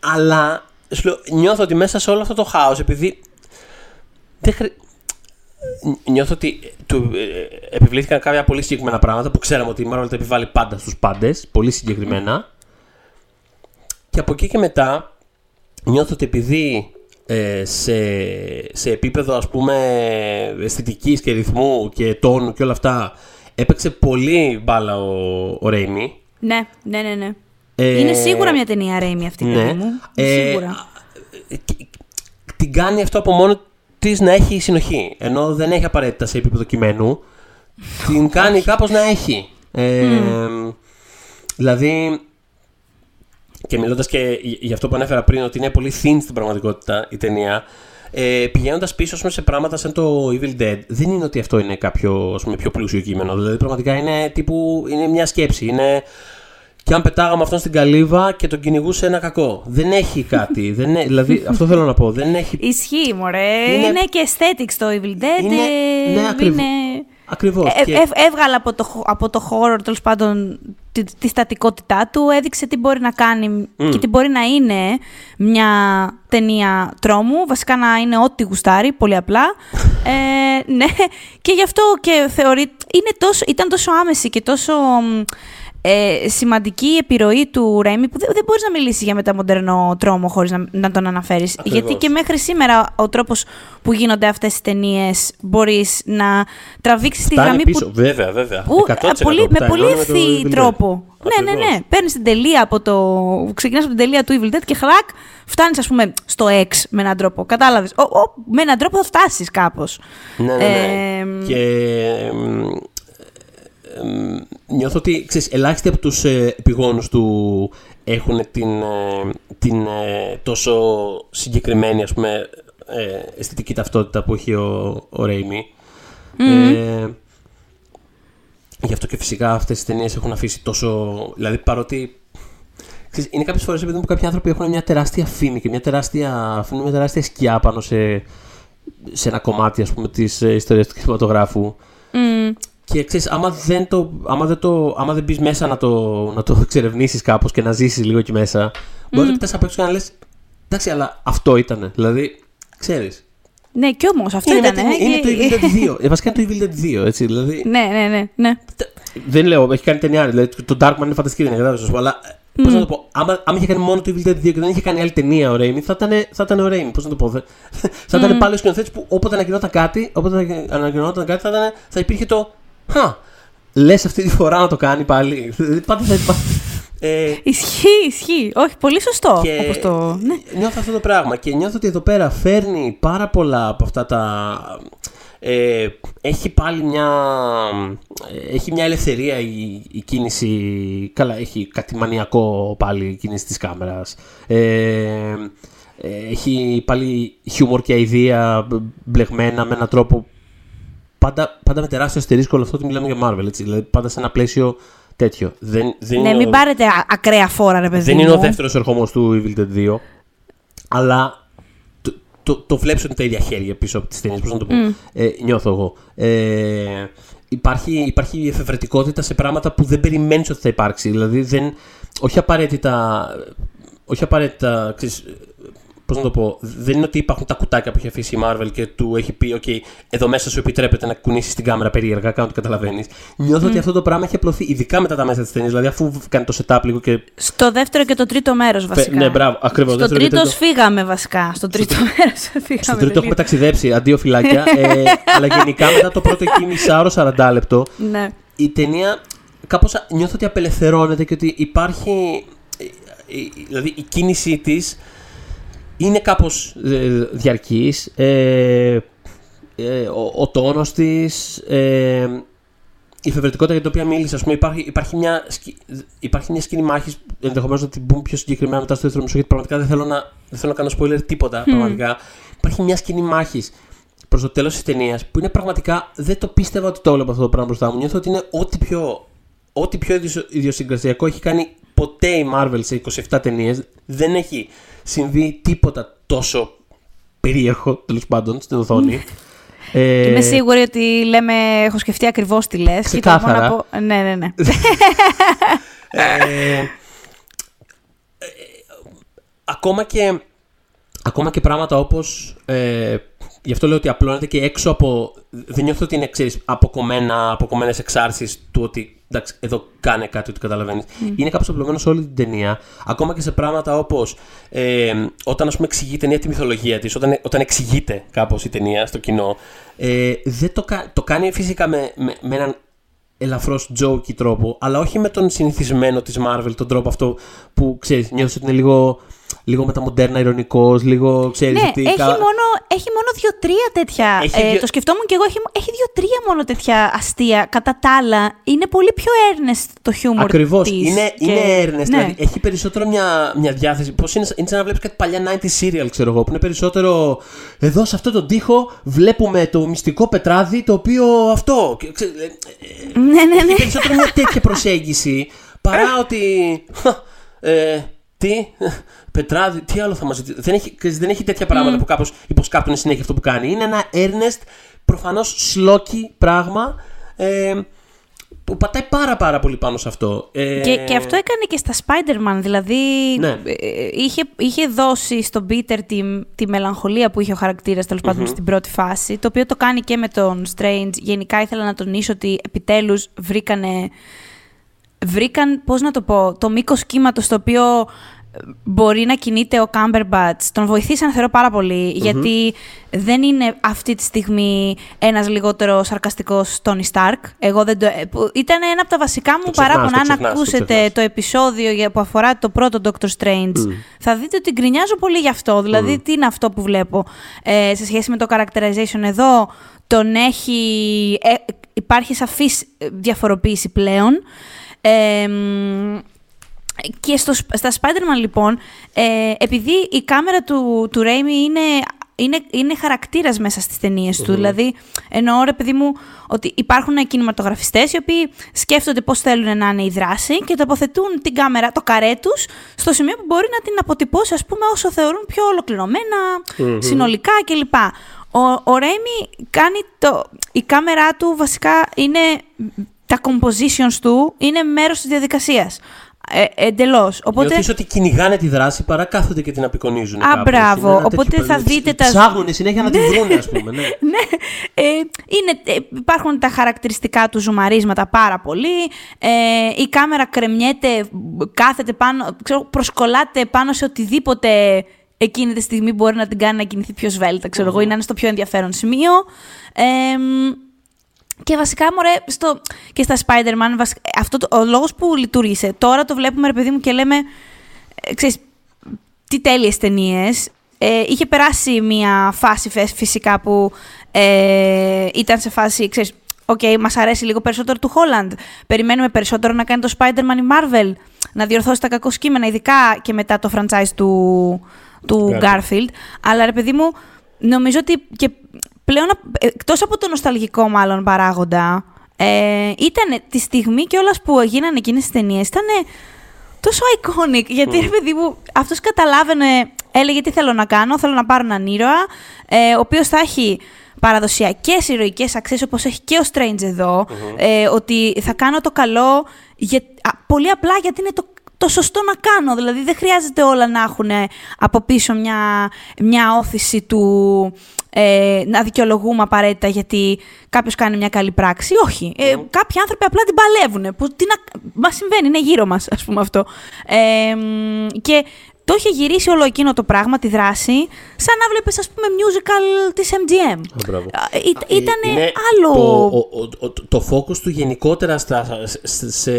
Αλλά σου λέω, νιώθω ότι μέσα σε όλο αυτό το χάος, επειδή δεν χρει... Νιώθω ότι του, ε, επιβλήθηκαν κάποια πολύ συγκεκριμένα πράγματα που ξέραμε ότι η Marvel τα επιβάλλει πάντα στους πάντες, πολύ συγκεκριμένα. Και από εκεί και μετά νιώθω ότι επειδή ε, σε, σε επίπεδο ας πούμε αισθητικής και ρυθμού και τόνου και όλα αυτά έπαιξε πολύ μπάλα ο, ο Ρέιμι. Ναι, ναι, ναι. ναι. Ε, Είναι σίγουρα μια ταινία Ρέμι αυτή, ναι. παιδί μου. Ε, σίγουρα. ε, και- την κάνει αυτό από μόνο της να έχει συνοχή. Ενώ δεν έχει απαραίτητα σε επίπεδο κειμένου. την κάνει κάπως να έχει. Ε, Δηλαδή. Και μιλώντας και για αυτό που ανέφερα πριν, ότι είναι πολύ thin στην πραγματικότητα η ταινία. Ε, Πηγαίνοντας πίσω ας πούμε, σε πράγματα σαν το Evil Dead, δεν είναι ότι αυτό είναι κάποιο ας πούμε, πιο πλούσιο κείμενο. Δηλαδή, πραγματικά είναι, τύπου, είναι μια σκέψη. Είναι και αν πετάγαμε αυτόν στην καλύβα και τον κυνηγούσε ένα κακό. Δεν έχει κάτι. δεν είναι, δηλαδή, αυτό θέλω να πω. Δεν έχει. Ισχύει, μωρέ. είναι- Είναι, και aesthetics το Evil Dead. Είναι- ε, ναι, ακριβώς. είναι- Ακριβώς. Ε, ε, έβγαλε από το, χο- από το χώρο, τέλος πάντων, τη, τη στατικότητά του, έδειξε τι μπορεί να κάνει και τι μπορεί να είναι μια ταινία τρόμου. Βασικά να είναι ό,τι γουστάρει, πολύ απλά. ε, ναι, και γι' αυτό και θεωρεί. Είναι τόσο, ήταν τόσο άμεση και τόσο μ, ε, σημαντική η επιρροή του Ρέμι που δεν, δεν μπορείς να μιλήσεις για μεταμοντερνό τρόμο χωρίς να, να τον αναφέρεις. Ακριβώς. Γιατί και μέχρι σήμερα ο τρόπος που γίνονται αυτές τι ταινίες μπορείς να τραβήξεις τη γραμμή πίσω. που Βέβαια, βέβαια. που, 100% ε, πολύ, που τα με πολύ ενώνει το ευθύ Evil Dead. τρόπο. Ναι, ναι, Ακριβώς. ναι. Παίρνεις την τελεία από το. Ξεκινάς από την τελεία του Evil Dead και χλακ, φτάνεις, ας πούμε, στο X με έναν τρόπο. Κατάλαβες. Με έναν τρόπο θα φτάσεις κάπως. Ναι, ναι, ναι. Ε, και εμ, εμ, νιώθω ότι ξέρεις, ελάχιστοι από τους ε, επιγόνους του έχουν την, ε, την ε, τόσο συγκεκριμένη ας πούμε, ε, αισθητική ταυτότητα που έχει ο, ο Ρέιμι. Ε, γι' αυτό και φυσικά αυτές τις ταινίες έχουν αφήσει τόσο... Δηλαδή παρότι Ξέρεις, είναι κάποιες φορές επειδή μου κάποιοι άνθρωποι έχουν μια τεράστια φήμη και μια τεράστια, αφήνουν μια τεράστια σκιά πάνω σε σε ένα κομμάτι ας πούμε της ε, ιστορίας του κινηματογράφου. Mm. Και ξέρεις, άμα δεν, το, άμα δεν, το, άμα δεν μπεις μέσα να το, να το εξερευνήσεις κάπως και να ζήσεις λίγο εκεί μέσα, μπορείς να κοιτάς απ' έξω και να λες, εντάξει, αλλά αυτό ήταν. Δηλαδή, ξέρεις. Ναι, κι όμως αυτό είναι, ήταν. είναι, ε, είναι και- το Evil Dead 2. Ε, βασικά είναι το Evil Dead 2, έτσι. Δηλαδή, Ναι, ναι, ναι. ναι. δεν λέω, έχει κάνει ταινία. Δηλαδή, το Darkman είναι φανταστική ταινία, κατάλαβες, ας πω, αλλά Πώς να το πω, άμα, άμα είχε κάνει μόνο το Evil Dead 2 και δεν είχε κάνει άλλη ταινία ο Ρέιμι, θα ήταν, θα ήταν ο Ρέιμι. Πώς να το πω, δε- θα ήταν πάλι ο σκηνοθέτης που όποτε ανακοινόταν κάτι, όποτε ανακοινόταν κάτι, θα, ήταν, θα υπήρχε το. Χα, λες αυτή τη φορά να το κάνει πάλι. Δηλαδή, Πάντα θα υπάρχει. Ε, Ισχύει, ισχύει. Όχι, πολύ σωστό. και Όπως το... Ναι. νιώθω αυτό το πράγμα και νιώθω ότι εδώ πέρα φέρνει πάρα πολλά από αυτά τα... Ε, έχει πάλι μια, ε, έχει μια ελευθερία η, η κίνηση, καλά έχει κάτι μανιακό πάλι η κίνηση της κάμερας. Ε, ε, έχει πάλι χιούμορ και αηδία μπλεγμένα με έναν τρόπο πάντα, πάντα με τεράστιο αστερίσκο όλο αυτό ότι μιλάμε για Marvel, έτσι, δηλαδή πάντα σε ένα πλαίσιο τέτοιο. Δεν, δεν Ναι, είναι μην ο- πάρετε α- ακραία φόρα, ρε παιδί δεν μου. είναι ο δεύτερος ερχομό του Evil Dead 2, αλλά το, το, το βλέπεις ότι είναι τα ίδια χέρια πίσω από τις ταινίες. Πώς να το πω. Ε, νιώθω εγώ. Ε, υπάρχει, υπάρχει εφευρετικότητα σε πράγματα που δεν περιμένεις ότι θα υπάρξει. Δηλαδή, δεν, όχι απαραίτητα. Όχι απαραίτητα ξέρεις, πώς να το πω, δεν είναι ότι υπάρχουν τα κουτάκια που έχει αφήσει η Marvel και του έχει πει: OK, εδώ μέσα σου επιτρέπεται να κουνήσεις την κάμερα περίεργα, κάνω ότι καταλαβαίνεις. Νιώθω ότι αυτό το πράγμα έχει απλωθεί, ειδικά μετά τα μέσα της ταινίας. Δηλαδή, αφού κάνει το setup λίγο και. Στο δεύτερο και το τρίτο μέρος, βασικά. Ναι, μπράβο, ακριβώς. Στο τρίτο σφίγαμε, βασικά. Στο τρίτο μέρος φύγαμε. Στο τρίτο έχουμε τελείως. ταξιδέψει, αντίο φυλάκια. ε, αλλά γενικά μετά το πρώτο εκεί μισάωρο, 40 λεπτό, Ναι. η ταινία κάπως νιώθω ότι απελευθερώνεται και ότι υπάρχει. ε, ε, Δηλαδή η κίνησή της είναι κάπως ε, διαρκής. Ε, ε, ο, ο τόνος της, ε, η εφευρετικότητα για την οποία μίλησα, ας πούμε, υπάρχει, υπάρχει, μια, σκη- υπάρχει μια σκηνή μάχης. Ενδεχομένως να την πούμε πιο συγκεκριμένα μετά στο δεύτερο μισό, γιατί πραγματικά δεν θέλω να, δεν θέλω να κάνω spoiler τίποτα. Πραγματικά. Υπάρχει μια σκηνή μάχης προς το τέλος της ταινίας που είναι πραγματικά. Δεν το πίστευα ότι το έβλεπα αυτό το πράγμα μπροστά μου. Νιώθω ότι είναι ό,τι πιο, ό,τι πιο ιδιοσυ- ιδιοσυγκρασιακό έχει κάνει ποτέ η Marvel σε 27 ταινίες. Δεν έχει συμβεί τίποτα τόσο περίεργο τέλος πάντων στην οθόνη. Ε, Είμαι σίγουρη ότι λέμε, έχω σκεφτεί ακριβώς τι λες. Ξεκάθαρα. Ναι, ναι, ναι. ε, ε, ακόμα και ακόμα και πράγματα όπως ε, γι' αυτό λέω ότι απλώνεται και έξω από δεν νιώθω ότι είναι ξέρεις, αποκομμένα, αποκομμένες εξάρσεις του ότι εντάξει εδώ κάνε κάτι ότι καταλαβαίνεις. Είναι κάπως απλωμένος σε όλη την ταινία ακόμα και σε πράγματα όπως ε, όταν ας πούμε εξηγεί η ταινία τη μυθολογία της όταν, όταν εξηγείται κάπως η ταινία στο κοινό ε, δεν το, κα- το κάνει φυσικά με, με, με έναν ελαφρώς jokey τρόπο, αλλά όχι με τον συνηθισμένο της Marvel, τον τρόπο αυτό που ξέρεις, νιώθεις ότι είναι λίγο, λίγο μεταμοντέρνα ηρωνικός, λίγο ξέρεις Ναι, ότι. έχει, κα- μόνο, έχει μόνο δύο-τρία τέτοια. Έχει ε, δύο- Το σκεφτόμουν και εγώ. Έχει, έχει δύο-τρία μόνο τέτοια αστεία. Κατά τα άλλα, είναι πολύ πιο earnest το χιούμορ. Ακριβώς. της Είναι, και- είναι earnest, ναι. δηλαδή έχει περισσότερο μια, μια διάθεση. Πώς είναι, είναι σαν να βλέπεις κάτι παλιά 90 serial, ξέρω εγώ, που είναι περισσότερο. Εδώ σε αυτόν τον τοίχο βλέπουμε το μυστικό πετράδι το οποίο αυτό. και, ξέρεις, ε, ε, Ναι, ναι, ναι. Έχει περισσότερο μια τέτοια προσέγγιση παρά ότι. Ε, τι, πετράδι, τι άλλο θα μας ζητήσει; Δεν έχει, ξέρεις, δεν έχει τέτοια πράγματα που κάπως υποσκάπτουν συνέχεια αυτό που κάνει. Είναι ένα earnest, προφανώς σλόκι πράγμα. Ε, που πατάει πάρα πάρα πολύ πάνω σε αυτό. Ε, Και, και αυτό έκανε και στα Spider-Man. Δηλαδή, Ναι. ε, είχε, είχε δώσει στον Peter τη, τη μελαγχολία που είχε ο χαρακτήρας τέλος πάντων στην πρώτη φάση, το οποίο το κάνει και με τον Strange. Γενικά ήθελα να τονίσω ότι επιτέλους βρήκανε, βρήκαν, πώς να το πω, το μήκος κύματος το οποίο ε, μπορεί να κινείται ο Cumberbatch. Τον βοηθήσαν θεωρώ πάρα πολύ, γιατί δεν είναι αυτή τη στιγμή ένας λιγότερος σαρκαστικός Tony Stark. Εγώ δεν το... ε, που Ήταν ένα από τα βασικά μου Το ξεχνάς, παράπονα. το Αν ξεχνάς, το ακούσετε ξεχνάς. το επεισόδιο για- που αφορά το πρώτο Doctor Strange, θα δείτε ότι γκρινιάζω πολύ γι' αυτό. Δηλαδή, τι είναι αυτό που βλέπω ε, σε σχέση με το characterization εδώ. Τον έχει... ε, υπάρχει σαφής ε, διαφοροποίηση πλέον. Ε, μ, και στο, στα Spider-Man λοιπόν, ε, επειδή η κάμερα του, του Raimi είναι, είναι, είναι χαρακτήρας μέσα στις ταινίες του, δηλαδή εννοώ ρε παιδί μου ότι υπάρχουν κινηματογραφιστές οι οποίοι σκέφτονται πώς θέλουν να είναι η δράση και τοποθετούν την κάμερα, το καρέ τους, στο σημείο που μπορεί να την αποτυπώσει ας πούμε όσο θεωρούν πιο ολοκληρωμένα, συνολικά κλπ. Ο, ο Ρέιμι κάνει το... Η κάμερά του βασικά είναι... Τα compositions του είναι μέρος της διαδικασίας. Ε, Εντελώς. Οπότε... Νιώθεις ότι κυνηγάνε τη δράση παρά κάθονται και την απεικονίζουν. Α, κάπως; μπράβο. Είναι ένα Οπότε τέτοιο θα πράγμα. δείτε τα- Ψάχνουν συνέχεια να τη βρουν, ας πούμε. Ναι. ναι, ε, είναι, ε, υπάρχουν τα χαρακτηριστικά του ζουμαρίσματα πάρα πολύ. Ε, η κάμερα κρεμιέται, κάθεται πάνω, ξέρω, προσκολάται πάνω σε οτιδήποτε εκείνη τη στιγμή μπορεί να την κάνει να κινηθεί πιο σβέλτα, ξέρω εγώ, ή να είναι στο πιο ενδιαφέρον σημείο. Ε, μ, και βασικά, μωρέ, στο, και στα Spider-Man, βασικά, αυτό το, ο λόγος που λειτουργήσε, τώρα το βλέπουμε, ρε παιδί μου, και λέμε, ε, ξέρεις, τι τέλειες ταινίες. Ε, είχε περάσει μια φάση φε- φυσικά που ε, ήταν σε φάση, ξέρεις, οκ, μας αρέσει λίγο περισσότερο του Holland. Περιμένουμε περισσότερο να κάνει το Spider-Man η Marvel, να διορθώσει τα κακώς κείμενα, ειδικά και μετά το franchise του, του Garfield. Garfield. Αλλά ρε παιδί μου, νομίζω ότι και πλέον, εκτός από το νοσταλγικό μάλλον παράγοντα, ε, ήταν τη στιγμή κιόλα που έγιναν εκείνες τις ταινίες, ήταν τόσο iconic. Γιατί ρε παιδί μου, αυτός καταλάβαινε, έλεγε τι θέλω να κάνω. Θέλω να πάρω έναν ήρωα, ε, ο οποίος θα έχει παραδοσιακές ηρωικές αξίες, όπως έχει και ο Strange εδω Ε, ότι θα κάνω το καλό για, α, πολύ απλά γιατί είναι το, το σωστό να κάνω. Δηλαδή δεν χρειάζεται όλα να έχουν από πίσω μια, μια όθηση του ε, να δικαιολογούμε απαραίτητα γιατί κάποιος κάνει μια καλή πράξη. Όχι. Ε, κάποιοι άνθρωποι απλά την παλεύουν. Που, τι να, μας συμβαίνει, είναι γύρω μας, ας πούμε αυτό. Ε, μ, και το είχε γυρίσει όλο εκείνο το πράγμα, τη δράση, σαν να βλέπεις, ας πούμε, musical της MGM. Α, μπράβο. Ήταν Είναι άλλο... Το, ο, ο, ο- το focus του γενικότερα στα, σε, σε,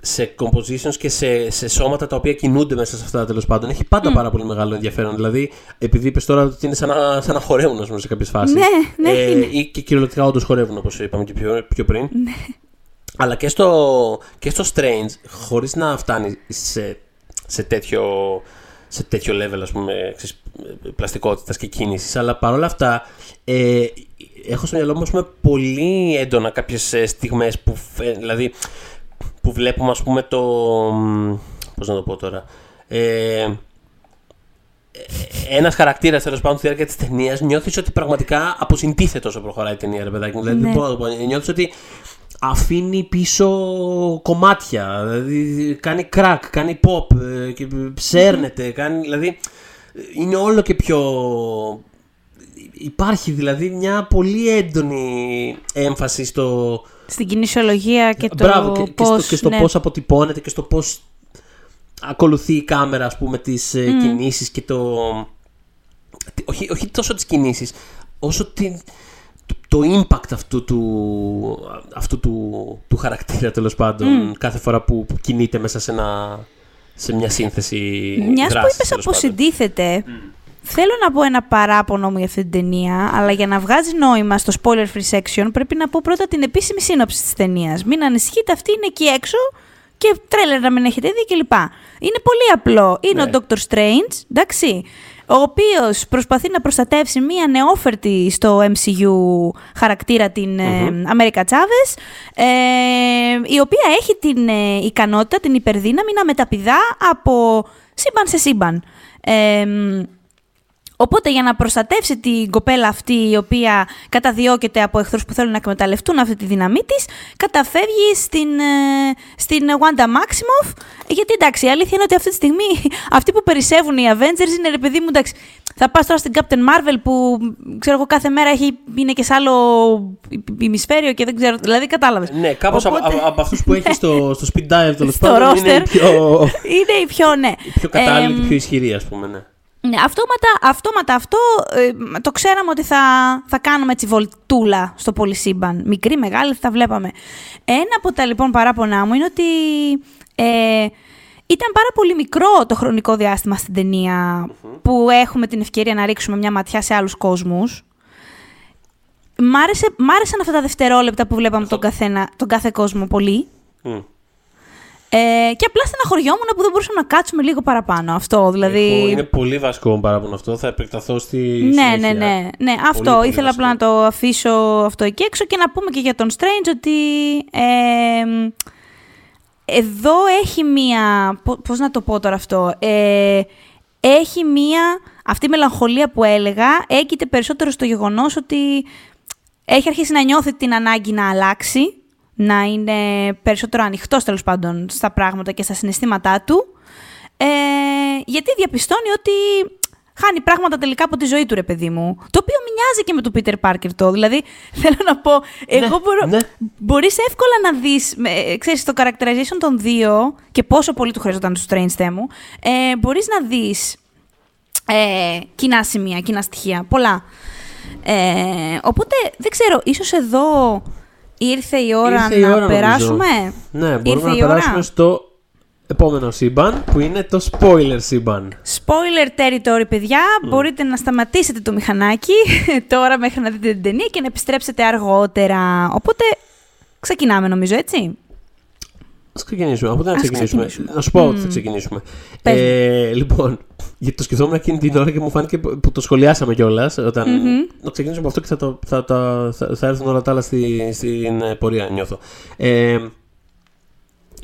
σε compositions και σε, σε σώματα τα οποία κινούνται μέσα σε αυτά τέλος πάντων έχει πάντα πάρα πολύ μεγάλο ενδιαφέρον. Δηλαδή, επειδή είπες τώρα ότι είναι σαν να, σαν να χορεύουν ας πούμε, σε κάποιες φάσεις. Ναι, ναι, είναι. ή και κυριολεκτικά όντως χορεύουν όπως είπαμε και πιο, πιο πριν. Ναι. Αλλά και στο, και στο Strange, χωρίς να φτάνει σε, σε τέτοιο σε τέτοιο level ας πούμε ξέρεις, πλαστικότητας και κίνησης αλλά παρόλα αυτά ε, έχω στο μυαλό μου ας πούμε, πολύ έντονα κάποιες ε, στιγμές που, φε- δηλαδή, που βλέπουμε ας πούμε το μ, πώς να το πω τώρα ε, ένας χαρακτήρας τέλος πάντων στη διάρκεια της ταινίας νιώθεις ότι πραγματικά αποσυντίθεται όσο προχωράει η ταινία, ρε παιδάκι μου. Δηλαδή, δεν Ναι. μπορώ να το πω. Νιώθεις ότι αφήνει πίσω κομμάτια. Δηλαδή, κάνει crack, κάνει pop, ε, και ψέρνεται. Κάνει, δηλαδή, είναι όλο και πιο. Υπάρχει δηλαδή μια πολύ έντονη έμφαση στο, Στην κινησιολογία και το Μπράβο, και, και πώς... στο, και στο ναι. πώς αποτυπώνεται και στο πώς ακολουθεί η κάμερα, ας πούμε, τις ε, κινήσεις και το... τι- Όχι, όχι τόσο τις κινήσεις, όσο την, το, το impact αυτού του, αυτού του, του χαρακτήρα, τέλος πάντων, κάθε φορά που, που κινείται μέσα σε, ένα, σε μια σύνθεση Μιας που δράσης, είπες τέλος πάντων. αποσυντίθεται, θέλω να πω ένα παράπονο μου για αυτή την ταινία, αλλά για να βγάζει νόημα στο spoiler free section πρέπει να πω πρώτα την επίσημη σύνοψη της ταινίας. Μην ανησυχείτε, αυτή είναι εκεί έξω και τρέλερ να μην έχετε δει κλπ. Είναι πολύ απλό. Είναι Ναι. ο Dr. Strange, εντάξει, ο οποίος προσπαθεί να προστατεύσει μία νεόφερτη στο MCU χαρακτήρα την ε, Αμέρικα Τσάβες, ε, η οποία έχει την ε, ικανότητα, την υπερδύναμη να μεταπηδά από σύμπαν σε σύμπαν. Ε, Οπότε για να προστατεύσει την κοπέλα αυτή η οποία καταδιώκεται από εχθρούς που θέλουν να εκμεταλλευτούν αυτή τη δύναμή της, καταφεύγει στην, ε, στην Wanda Maximoff, γιατί εντάξει η αλήθεια είναι ότι αυτή τη στιγμή αυτοί που περισσεύουν οι Avengers είναι ρε παιδί μου εντάξει, θα πας τώρα στην Captain Marvel που ξέρω εγώ κάθε μέρα έχει, είναι και σε άλλο ημισφαίριο και δεν ξέρω, δηλαδή κατάλαβες. Ναι, κάπως από, Οπότε- από, από αυτούς που έχει στο, στο speed dive, τέλος Στο πάντων, είναι roster. πιο, είναι η πιο, ναι. πιο κατάλληλη Εμ, και πιο ισχυρή, ας πούμε, ναι. Ναι, αυτόματα, αυτόματα αυτό ε, το ξέραμε ότι θα, θα κάνουμε έτσι βολτούλα στο πολυσύμπαν. Μικρή, μεγάλη, θα τα βλέπαμε. Ένα από τα λοιπόν παράπονά μου είναι ότι ε, ήταν πάρα πολύ μικρό το χρονικό διάστημα στην ταινια που έχουμε την ευκαιρία να ρίξουμε μια ματιά σε άλλους κόσμους. Μ' άρεσε, μ' άρεσαν αυτά τα δευτερόλεπτα που βλέπαμε τον, καθένα, τον κάθε κόσμο πολύ. Μμ. Ε, και απλά στεναχωριόμουν που δεν μπορούσαμε να κάτσουμε λίγο παραπάνω. Αυτό δηλαδή. Έχω- είναι πολύ βασικό μου παράπονο αυτό. Θα επεκταθώ στη Ναι, συνέχεια. ναι, ναι, ναι. Αυτό πολύ ήθελα βασικό. απλά να το αφήσω αυτό εκεί έξω και να πούμε και για τον Strange ότι ε, εδώ έχει μία, πο- πώς να το πω τώρα αυτό, ε, έχει μία. Αυτή η μελαγχολία που έλεγα έγκυται περισσότερο στο γεγονός ότι έχει αρχίσει να νιώθει την ανάγκη να αλλάξει, να είναι περισσότερο ανοιχτός τέλος πάντων στα πράγματα και στα συναισθήματά του. Ε, γιατί διαπιστώνει ότι χάνει πράγματα τελικά από τη ζωή του, ρε παιδί μου. Το οποίο μοιάζει και με τον Πίτερ Πάρκερ το. Δηλαδή, θέλω να πω, εγώ Ναι, μπορώ, ναι. μπορείς εύκολα να δεις, με- ξέρεις, το characterization των δύο και πόσο πολύ του χρειαζόταν στο Strange Θέμου, ε, μπορείς να δεις ε, κοινά σημεία, κοινά στοιχεία, πολλά. Ε, οπότε, δεν ξέρω, ίσως εδώ ήρθε η ώρα Ήρθε η να ώρα, νομίζω. περάσουμε; Ναι, μπορούμε Ήρθε να η ώρα; περάσουμε στο επόμενο σύμπαν που είναι το spoiler σύμπαν. Spoiler territory, παιδιά. Μπορείτε να σταματήσετε το μηχανάκι τώρα μέχρι να δείτε την ταινία και να επιστρέψετε αργότερα. Οπότε, ξεκινάμε νομίζω, έτσι. Α ξεκινήσουμε. Από πού να Ας ξεκινήσουμε; ξεκινήσουμε. Να σου πω ότι Μμμ. θα ξεκινήσουμε. Πες Ε, λοιπόν, γιατί το σκεφτόμουν εκείνη την ώρα και μου φάνηκε που το σχολιάσαμε κιόλας. Όταν... Να ξεκινήσουμε από αυτό και θα, το, θα, τα- θα, θα έρθουν όλα τα άλλα στη, στην ε, πορεία, νιώθω. Ε,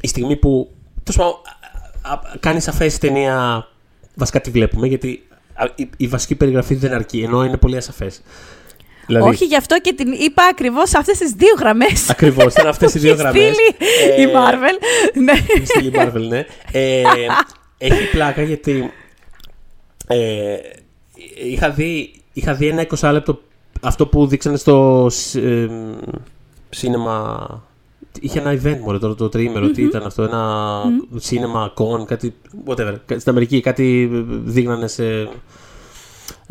η στιγμή που. Τέλος πάντων, α- α- κάνεις σαφέ η ταινία. Βασικά τη βλέπουμε, γιατί α, η, η βασική περιγραφή δεν αρκεί, ενώ είναι πολύ ασαφέ. Δηλαδή, Όχι, γι' αυτό και την είπα ακριβώς σε αυτές τις δύο γραμμές. Ακριβώς, ήταν αυτές οι δύο γραμμές. η Marvel. ναι. Η στήλη Marvel, ναι. Ε, έχει πλάκα γιατί ε, είχα, δει, είχα δει ένα 20 λεπτό αυτό που δείξανε στο ε, σίνεμα. Είχε ένα event μόνο τώρα το τριήμερο. Τι ήταν αυτό, ένα σίνεμα con, κάτι. whatever. Στην Αμερική κάτι δείχνανε σε.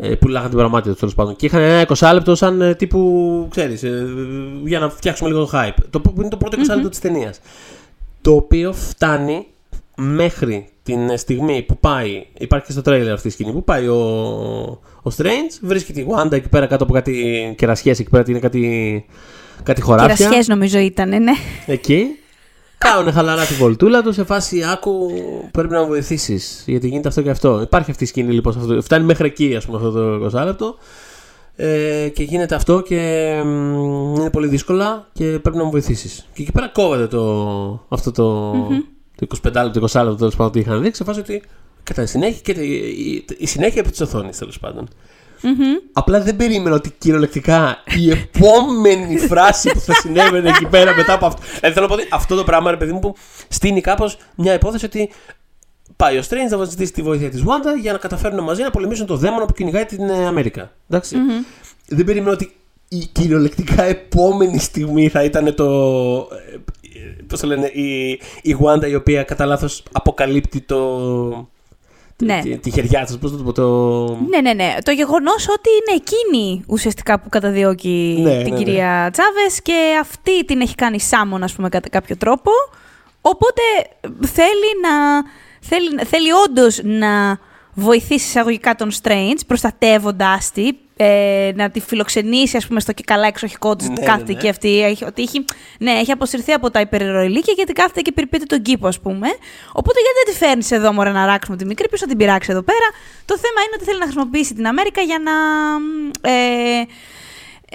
Ε, που λάγανε την πραγματικότητα τέλος πάντων. Και είχαν ένα 20 λεπτό σαν ε, τύπου, ξέρεις, ε, για να φτιάξουμε λίγο το hype. Το που είναι το πρώτο 20 λεπτό της ταινίας. Το οποίο φτάνει μέχρι την στιγμή που πάει. Υπάρχει και στο τρέιλερ αυτή η σκηνή. Που πάει ο, ο Strange, βρίσκει τη Wanda εκεί πέρα κάτω από κάτι κερασιές. Εκεί πέρα είναι κάτι, κάτι χωράφια. Κυρασιές νομίζω ήταν, ναι. Εκεί. Κάουνε χαλαρά τη βολτούλα τους σε φάση άκου πρέπει να με βοηθήσεις. Γιατί γίνεται αυτό και αυτό. Υπάρχει αυτή η σκηνή λοιπόν. σε Αυτό, φτάνει μέχρι εκεί, ας πούμε, αυτό το 20 λεπτό. Ε, και γίνεται αυτό και μ, είναι πολύ δύσκολα και πρέπει να μου βοηθήσεις. Και εκεί πέρα κόβεται το, αυτό το, το 25 λεπτό, 20 λεπτό τέλος πάντων που είχαν δείξει. Σε φάση ότι κατά συνέχεια και η, η, η συνέχεια επί της οθόνης τέλος πάντων. Απλά δεν περίμενα ότι κυριολεκτικά η επόμενη φράση που θα συνέβαινε εκεί πέρα μετά από αυτό. Δηλαδή θέλω να πω ότι αυτό το πράγμα, ρε παιδί μου, που στείνει κάπως μια υπόθεση ότι πάει ο Strange να ζητήσει τη βοήθεια της Wanda για να καταφέρουν μαζί να πολεμήσουν το δαίμονα που κυνηγάει την ε, Αμέρικα. Εντάξει. Δεν περίμενα ότι η κυριολεκτικά επόμενη στιγμή θα ήταν το. Πώς το λένε, η, η Wanda η οποία κατά λάθος αποκαλύπτει το. Ναι. Τη, τη χεριά τη, πώς το πω. Το... Ναι, ναι, ναι. Το γεγονός ότι είναι εκείνη ουσιαστικά που καταδιώκει Ναι, την ναι, ναι. κυρία Τσάβες και αυτή την έχει κάνει σάμον, ας πούμε, κατά κάποιο τρόπο. Οπότε θέλει να. Θέλει, θέλει όντως να βοηθήσει εισαγωγικά τον Strange, προστατεύοντάς τη, ε, να τη φιλοξενήσει, ας πούμε, στο και καλά εξοχικό τη. Ναι, ναι, κάθεται ναι. και αυτή. Έχει, ότι έχει, ναι, έχει αποσυρθεί από τα υπερηρωηλίκια γιατί κάθεται και περιποιείται τον κήπο, ας πούμε. Οπότε γιατί δεν τη φέρνεις εδώ, μωρέ, να ράξουμε τη μικρή, ποιο θα την πειράξει εδώ πέρα. Το θέμα είναι ότι θέλει να χρησιμοποιήσει την Αμέρικα για να. Ε,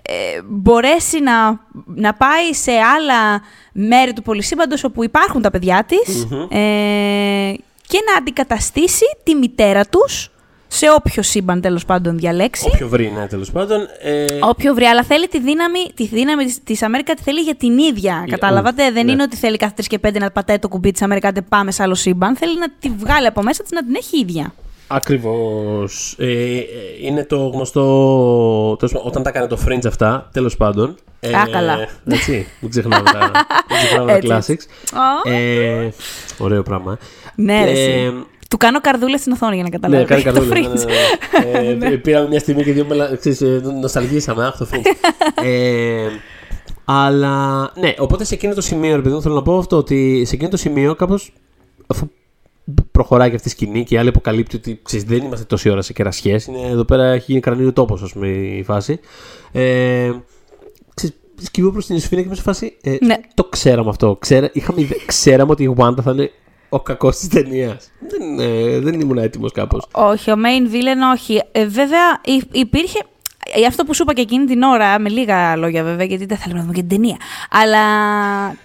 ε, μπορέσει να, να πάει σε άλλα μέρη του πολυσύμπαντος όπου υπάρχουν τα παιδιά της ε, και να αντικαταστήσει τη μητέρα τους σε όποιο σύμπαν τέλος πάντων διαλέξει. Όποιο βρει, ναι, τέλος πάντων. Ε, Όποιο βρει, αλλά θέλει τη δύναμη, τη δύναμη της, της Αμέρικα τη θέλει για την ίδια. Για- Καταλάβατε, δεν ναι. είναι ότι θέλει κάθε τρεις και πέντε να πατάει το κουμπί της Αμέρικα και πάμε σε άλλο σύμπαν. Θέλει να τη βγάλει από μέσα της να την έχει ίδια. Ακριβώς. Ε, ε, είναι το γνωστό. τέλος πάντων, όταν τα έκανε το Fringe αυτά, τέλος πάντων. Ε, Α, καλά. Έτσι. Μην ξεχνάμε τα, μην ξεχνάμε τα Έτσι, classics. Ω. Ε, ωραίο πράγμα. Ναι, ρε, Ε, εσύ. Του κάνω καρδούλες στην οθόνη για να Ναι, καταλάβει. κάνει το καρδούλα. ναι, Fringe. ναι, ναι. Ε, Πήραμε μια στιγμή και δύο μελα... ξέρεις, ε, νοσταλγήσαμε. Αχ, το Fringe. ε, αλλά ναι, οπότε σε εκείνο το σημείο, ρε παιδί μου, θέλω να πω αυτό ότι σε εκείνο το σημείο κάπως. Αφού προχωράει και αυτή η σκηνή και η άλλη αποκαλύπτει ότι ξέρεις, δεν είμαστε τόση ώρα σε κερασιές. Εδώ πέρα έχει γίνει κρανίο τόπος, ας πούμε, η φάση. Ε, ξέρεις, σκύβω προς την Ισφίνα και είμαι σε φάση. Ε, Ναι. Το ξέραμε αυτό. Ξέρα, είχαμε, ιδε- ξέραμε ότι η Wanda θα είναι ο κακός της ταινίας. Δεν, ε, δεν ήμουν έτοιμος κάπως. Όχι, ο main villain όχι. Ε, βέβαια υ- υπήρχε. ε, Αυτό που σου είπα και εκείνη την ώρα, με λίγα λόγια βέβαια, γιατί δεν θέλουμε να δούμε και την ταινία. Αλλά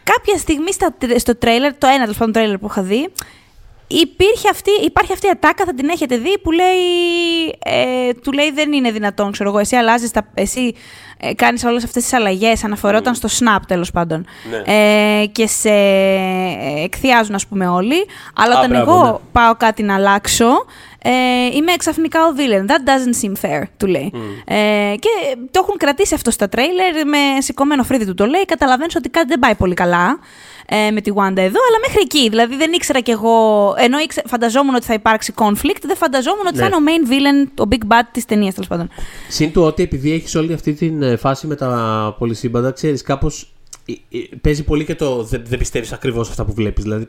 κάποια στιγμή στα, τρε- στο τρέιλερ, το ένα τέλος πάντων τρέιλερ που είχα δει, υπήρχε αυτή, υπάρχει αυτή η ατάκα, θα την έχετε δει, που λέει, ε, του λέει δεν είναι δυνατόν, ξέρω εγώ, εσύ αλλάζεις, τα, εσύ ε, κάνεις όλες αυτές τις αλλαγές, αναφερόταν στο Snap τέλος πάντων, Ναι. ε, και σε ε, εκθιάζουν ας πούμε όλοι, αλλά Α, όταν μπράβο, εγώ ναι. πάω κάτι να αλλάξω, ε, είμαι ξαφνικά ο villain. That doesn't seem fair, του λέει. Ε, και το έχουν κρατήσει αυτό στα τρέιλερ, με σηκωμένο φρύδι του το λέει. Καταλαβαίνεις ότι κάτι δεν πάει πολύ καλά ε, με τη Wanda εδώ, αλλά μέχρι εκεί. Δηλαδή δεν ήξερα κι εγώ, ενώ ήξε, φανταζόμουν ότι θα υπάρξει conflict, δεν φανταζόμουν ότι Ναι. θα είναι ο main villain, ο big bad της ταινίας τέλος πάντων. Συν του ότι επειδή έχεις όλη αυτή την ε, φάση με τα πολυσύμπαντα, ξέρεις, κάπως. Παίζει πολύ και το δεν, δεν πιστεύεις ακριβώς αυτά που βλέπεις. Δηλαδή,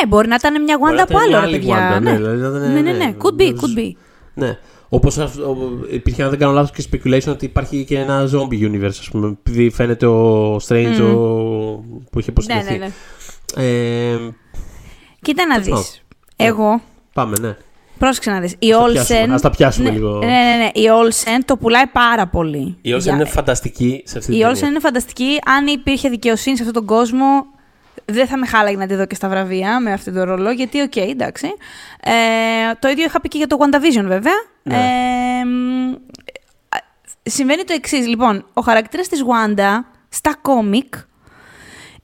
Ναι, μπορεί να ήταν μια Μπορεί Wanda να από ήταν άλλο, μια ρε άλλη παιδιά. Wanda, ναι. ναι, δηλαδή να ήταν, ναι, ναι, ναι, ναι. Could be, ναι, could be. ναι. Όπως υπήρχε, αν δεν κάνω λάθος, και speculation ότι υπάρχει και ένα zombie universe, ας πούμε. Επειδή φαίνεται ο Strange ο... που είχε Ναι, ναι, προσθεθεί. ναι. Ε, Κοίτα να Τέλος δεις. Εγώ, πάμε, ναι. πρόσεξε να δεις. Η Ας τα πιάσουμε, Olsen... ας τα πιάσουμε ναι, λίγο. Ναι, ναι, ναι. Η Olsen το πουλάει πάρα πολύ. Η Olsen Για- είναι φανταστική σε αυτή Η την Olsen ταινία. είναι φανταστική. Αν υπήρχε δικαιοσύνη σε αυτόν τον κόσμο, δεν θα με χάλαγε να τη δω και στα βραβεία με αυτόν τον ρόλο, γιατί οκ, εντάξει. Ε, το ίδιο είχα πει και για το WandaVision, βέβαια. Ναι. Ε, μ, συμβαίνει το εξής. Λοιπόν, ο χαρακτήρας της Wanda στα κόμικ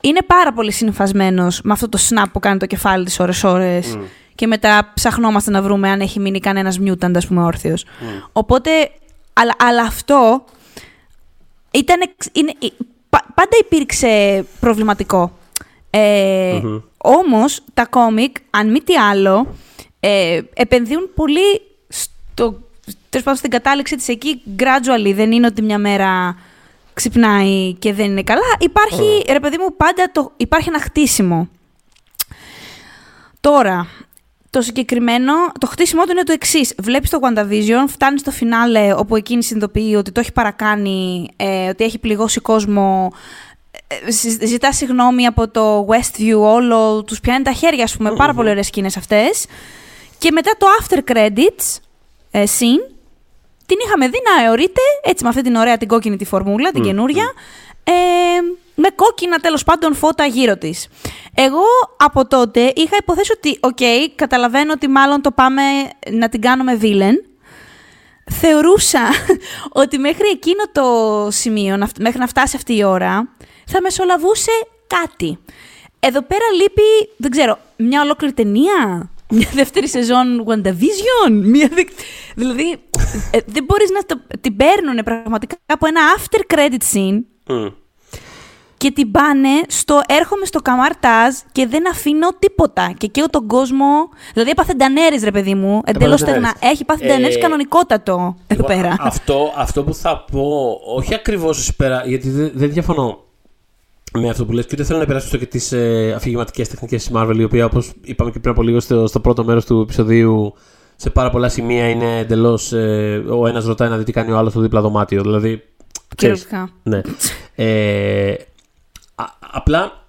είναι πάρα πολύ συνυφασμένος με αυτό το snap που κάνει το κεφάλι της ώρες-ώρες και μετά ψαχνόμαστε να βρούμε αν έχει μείνει κανένας mutant, ας πούμε, όρθιος. Οπότε, αλλά, αλλά αυτό ήταν, εξ- είναι, ε, πα- πάντα υπήρξε προβληματικό. Ε, Μμμ. Όμως, τα κόμικ, αν μη τι άλλο, ε, επενδύουν πολύ στο, τέλος πάντων, στην κατάληξη της εκεί gradually. Δεν είναι ότι μια μέρα ξυπνάει και δεν είναι καλά. Υπάρχει, ρε παιδί μου, πάντα το, υπάρχει ένα χτίσιμο. Τώρα, το συγκεκριμένο, το χτίσιμό του είναι το εξής. Βλέπεις το WandaVision, φτάνει στο φινάλε όπου εκείνη συνειδητοποιεί ότι το έχει παρακάνει, ε, ότι έχει πληγώσει κόσμο. Ε, ζη- ζητά συγγνώμη από το Westview, όλο τους πιάνει τα χέρια, ας πούμε. Πάρα πολύ ωραίες σκηνές αυτές. Και μετά το after credits ε, scene, την είχαμε δει να αιωρείται έτσι με αυτή την ωραία την κόκκινη τη φορμούλα, την καινούρια, ε, με κόκκινα τέλος πάντων φώτα γύρω της. Εγώ από τότε είχα υποθέσει ότι, οκ, καταλαβαίνω ότι μάλλον το πάμε να την κάνουμε villain. Θεωρούσα ότι μέχρι εκείνο το σημείο, να φ- μέχρι να φτάσει αυτή η ώρα, θα μεσολαβούσε κάτι. Εδώ πέρα λείπει, δεν ξέρω, μια ολόκληρη ταινία, μια δεύτερη σεζόν WandaVision, μια δε... δηλαδή ε, δεν μπορείς να το... την παίρνουν πραγματικά από ένα after credit scene Μμ. και την πάνε στο έρχομαι στο καμάρταζ και δεν αφήνω τίποτα. Και καίω τον κόσμο. Δηλαδή έπαθε ντανέρες, ρε παιδί μου. Εντελώς ντανέρες. στεγνά. Έχει πάθει Ε, ντανέρες κανονικότατο εδώ Εγώ, πέρα. Αυτό, αυτό που θα πω, όχι ακριβώς ως πέρα, γιατί δεν, δεν διαφωνώ με αυτό που λες και ούτε θέλω να περάσω και τις ε, αφηγηματικές τεχνικές της Marvel, η οποία όπως είπαμε και πριν από λίγο στο, στο πρώτο μέρος του επεισοδίου, σε πάρα πολλά σημεία είναι εντελώς. Ε, ο ένας ρωτάει να δει τι κάνει ο άλλος στο δίπλα δωμάτιο. Δηλαδή. ξέρεις, Κυριολεκτικά. ναι. Ε, α- απλά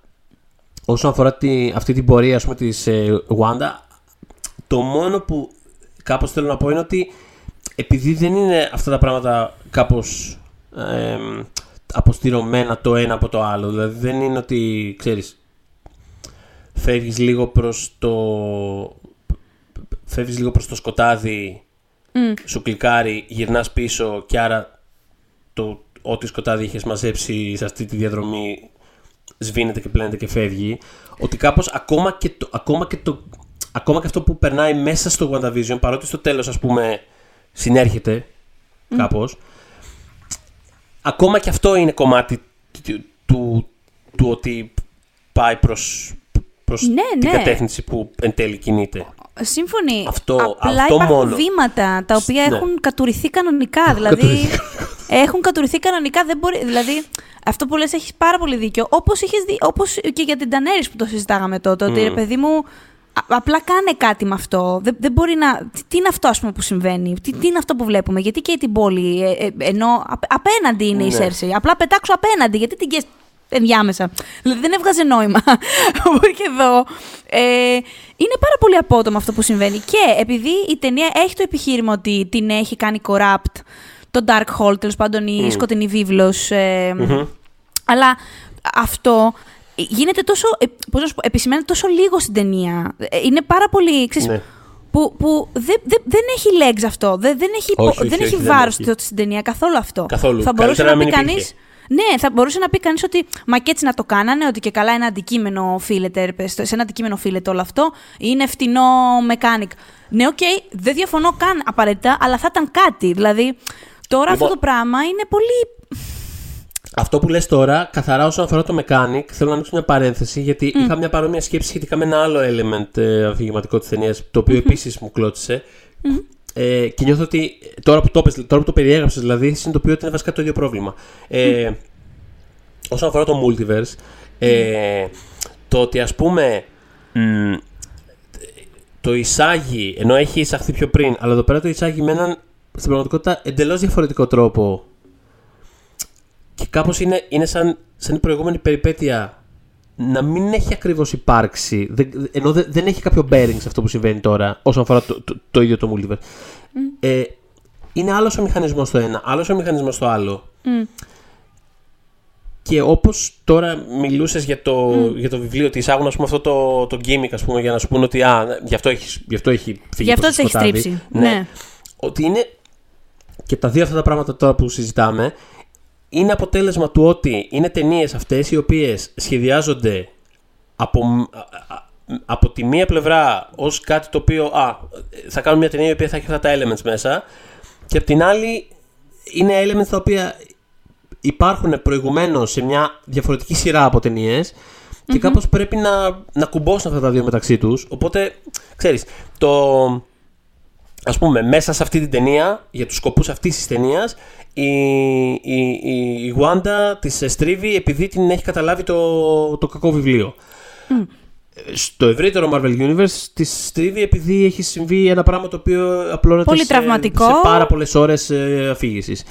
όσον αφορά τη, αυτή την πορεία ας πούμε, της ε, Wanda, το μόνο που κάπως θέλω να πω είναι ότι επειδή δεν είναι αυτά τα πράγματα κάπως ε, αποστηρωμένα το ένα από το άλλο, δηλαδή δεν είναι ότι, ξέρεις, φεύγεις λίγο προς το... Φεύγεις λίγο προς το σκοτάδι, Μμ. σου κλικάρει, γυρνάς πίσω και άρα το ό,τι σκοτάδι είχες μαζέψει σε αυτή τη διαδρομή σβήνεται και πλένεται και φεύγει. Ότι κάπως ακόμα και, το, ακόμα και, το, ακόμα και αυτό που περνάει μέσα στο WandaVision, παρότι στο τέλος ας πούμε συνέρχεται κάπως, ακόμα και αυτό είναι κομμάτι του, του, του ότι πάει προς, προς Ναι, την ναι. κατεύθυνση που εν τέλει κινείται. Σύμφωνοι. Αυτό- Απλά αυτό υπάρχουν μόνο. βήματα τα οποία Ναι. έχουν κατουριθεί κανονικά. δηλαδή. Κατουριθεί έχουν κατουριθεί κανονικά. Δεν μπορεί, δηλαδή, αυτό που λες έχεις πάρα πολύ δίκιο. Όπως όπως και για την Τανέρη που το συζητάγαμε τότε. Ότι ρε παιδί μου, α- απλά κάνε κάτι με αυτό. Δεν, δεν μπορεί να. Τι, τι είναι αυτό ας πούμε, που συμβαίνει, τι, τι είναι αυτό που βλέπουμε, Γιατί και την πόλη, ε, ε, ενώ απ- απέναντι είναι η Ναι. Σέρσεϊ. Απλά πετάξω απέναντι, γιατί την καις ενδιάμεσα; Δηλαδή δεν έβγαζε νόημα. Οπότε και εδώ ε, είναι πάρα πολύ απότομο αυτό που συμβαίνει. Και επειδή η ταινία έχει το επιχείρημα ότι την έχει κάνει corrupt το Dark Hole, τέλος πάντων η σκοτεινή βίβλος. ε, Αλλά αυτό γίνεται τόσο. Ε, πώς να σου πω, επισημαίνεται τόσο λίγο στην ταινία. Ε, Είναι πάρα πολύ. Ξέρεις, Ναι. που, που δεν, δεν, δεν έχει legs αυτό. Δεν, δεν έχει, Όχι, όχι, δεν όχι, έχει δεν βάρος έχει. στην ταινία καθόλου αυτό. Καθόλου. Θα μπορούσε Καλύτερα να, να πει μην κανεί. υπήρχε. Ναι, θα μπορούσε να πει κανείς ότι μα και έτσι να το κάνανε, ότι και καλά ένα αντικείμενο οφείλεται, ρε πες, σε ένα αντικείμενο οφείλεται όλο αυτό. Είναι φτηνό mechanic. Ναι, οκ, δεν διαφωνώ καν απαραίτητα, αλλά θα ήταν κάτι. Δηλαδή, τώρα αυτό Λοιπόν. το πράγμα είναι πολύ. Αυτό που λες τώρα, καθαρά όσον αφορά το mechanic, θέλω να ανοίξω μια παρένθεση, γιατί είχα μια παρόμοια σκέψη σχετικά με ένα άλλο element ε, αφηγηματικό της ταινίας, το οποίο επίσης μου κλώτσησε Ε, και νιώθω ότι τώρα που το, πες, τώρα που το περιέγραψες, δηλαδή, συνειδητοποιώ ότι είναι βασικά το ίδιο πρόβλημα. Ε, Όσον αφορά το multiverse, ε, το ότι ας πούμε μ, το εισάγει, ενώ έχει εισαχθεί πιο πριν, αλλά εδώ πέρα το εισάγει με έναν στην πραγματικότητα εντελώς διαφορετικό τρόπο και κάπως είναι, είναι σαν, σαν η προηγούμενη περιπέτεια να μην έχει ακριβώς υπάρξει, δεν, ενώ δεν, δεν έχει κάποιο bearing σε αυτό που συμβαίνει τώρα όσον αφορά το, το, το ίδιο το multiverse. Ε, είναι άλλος ο μηχανισμός στο ένα, άλλος ο μηχανισμός στο άλλο. Και όπως τώρα μιλούσες για το, για το βιβλίο, ότι εισάγουν ας πούμε, αυτό το, το gimmick ας πούμε, για να σου πούνε ότι α, γι' αυτό έχεις, γι αυτό έχει φύγει Γι' αυτό προς το της έχεις σκοτάδι. στρίψει. Ναι. Ναι. Ότι είναι και τα δύο αυτά τα πράγματα τώρα που συζητάμε είναι αποτέλεσμα του ότι είναι ταινίες αυτές οι οποίες σχεδιάζονται από, α- α- από τη μία πλευρά ως κάτι το οποίο α, θα κάνουν μια ταινία η οποία θα έχει αυτά τα elements μέσα και από την άλλη είναι elements τα οποία υπάρχουν προηγουμένως σε μια διαφορετική σειρά από ταινίες και κάπως πρέπει να, να κουμπώσουν αυτά τα δύο μεταξύ τους. Οπότε ξέρεις το, ας πούμε, μέσα σε αυτή την ταινία, για τους σκοπούς αυτής της ταινίας, η, η, η, η Wanda της στρίβει επειδή την έχει καταλάβει το, το κακό βιβλίο. Στο ευρύτερο Marvel Universe τη στρίβει επειδή έχει συμβεί ένα πράγμα το οποίο απλώνεται Πολύ σε, τραυματικό. σε πάρα πολλές ώρες ε, αφήγησης.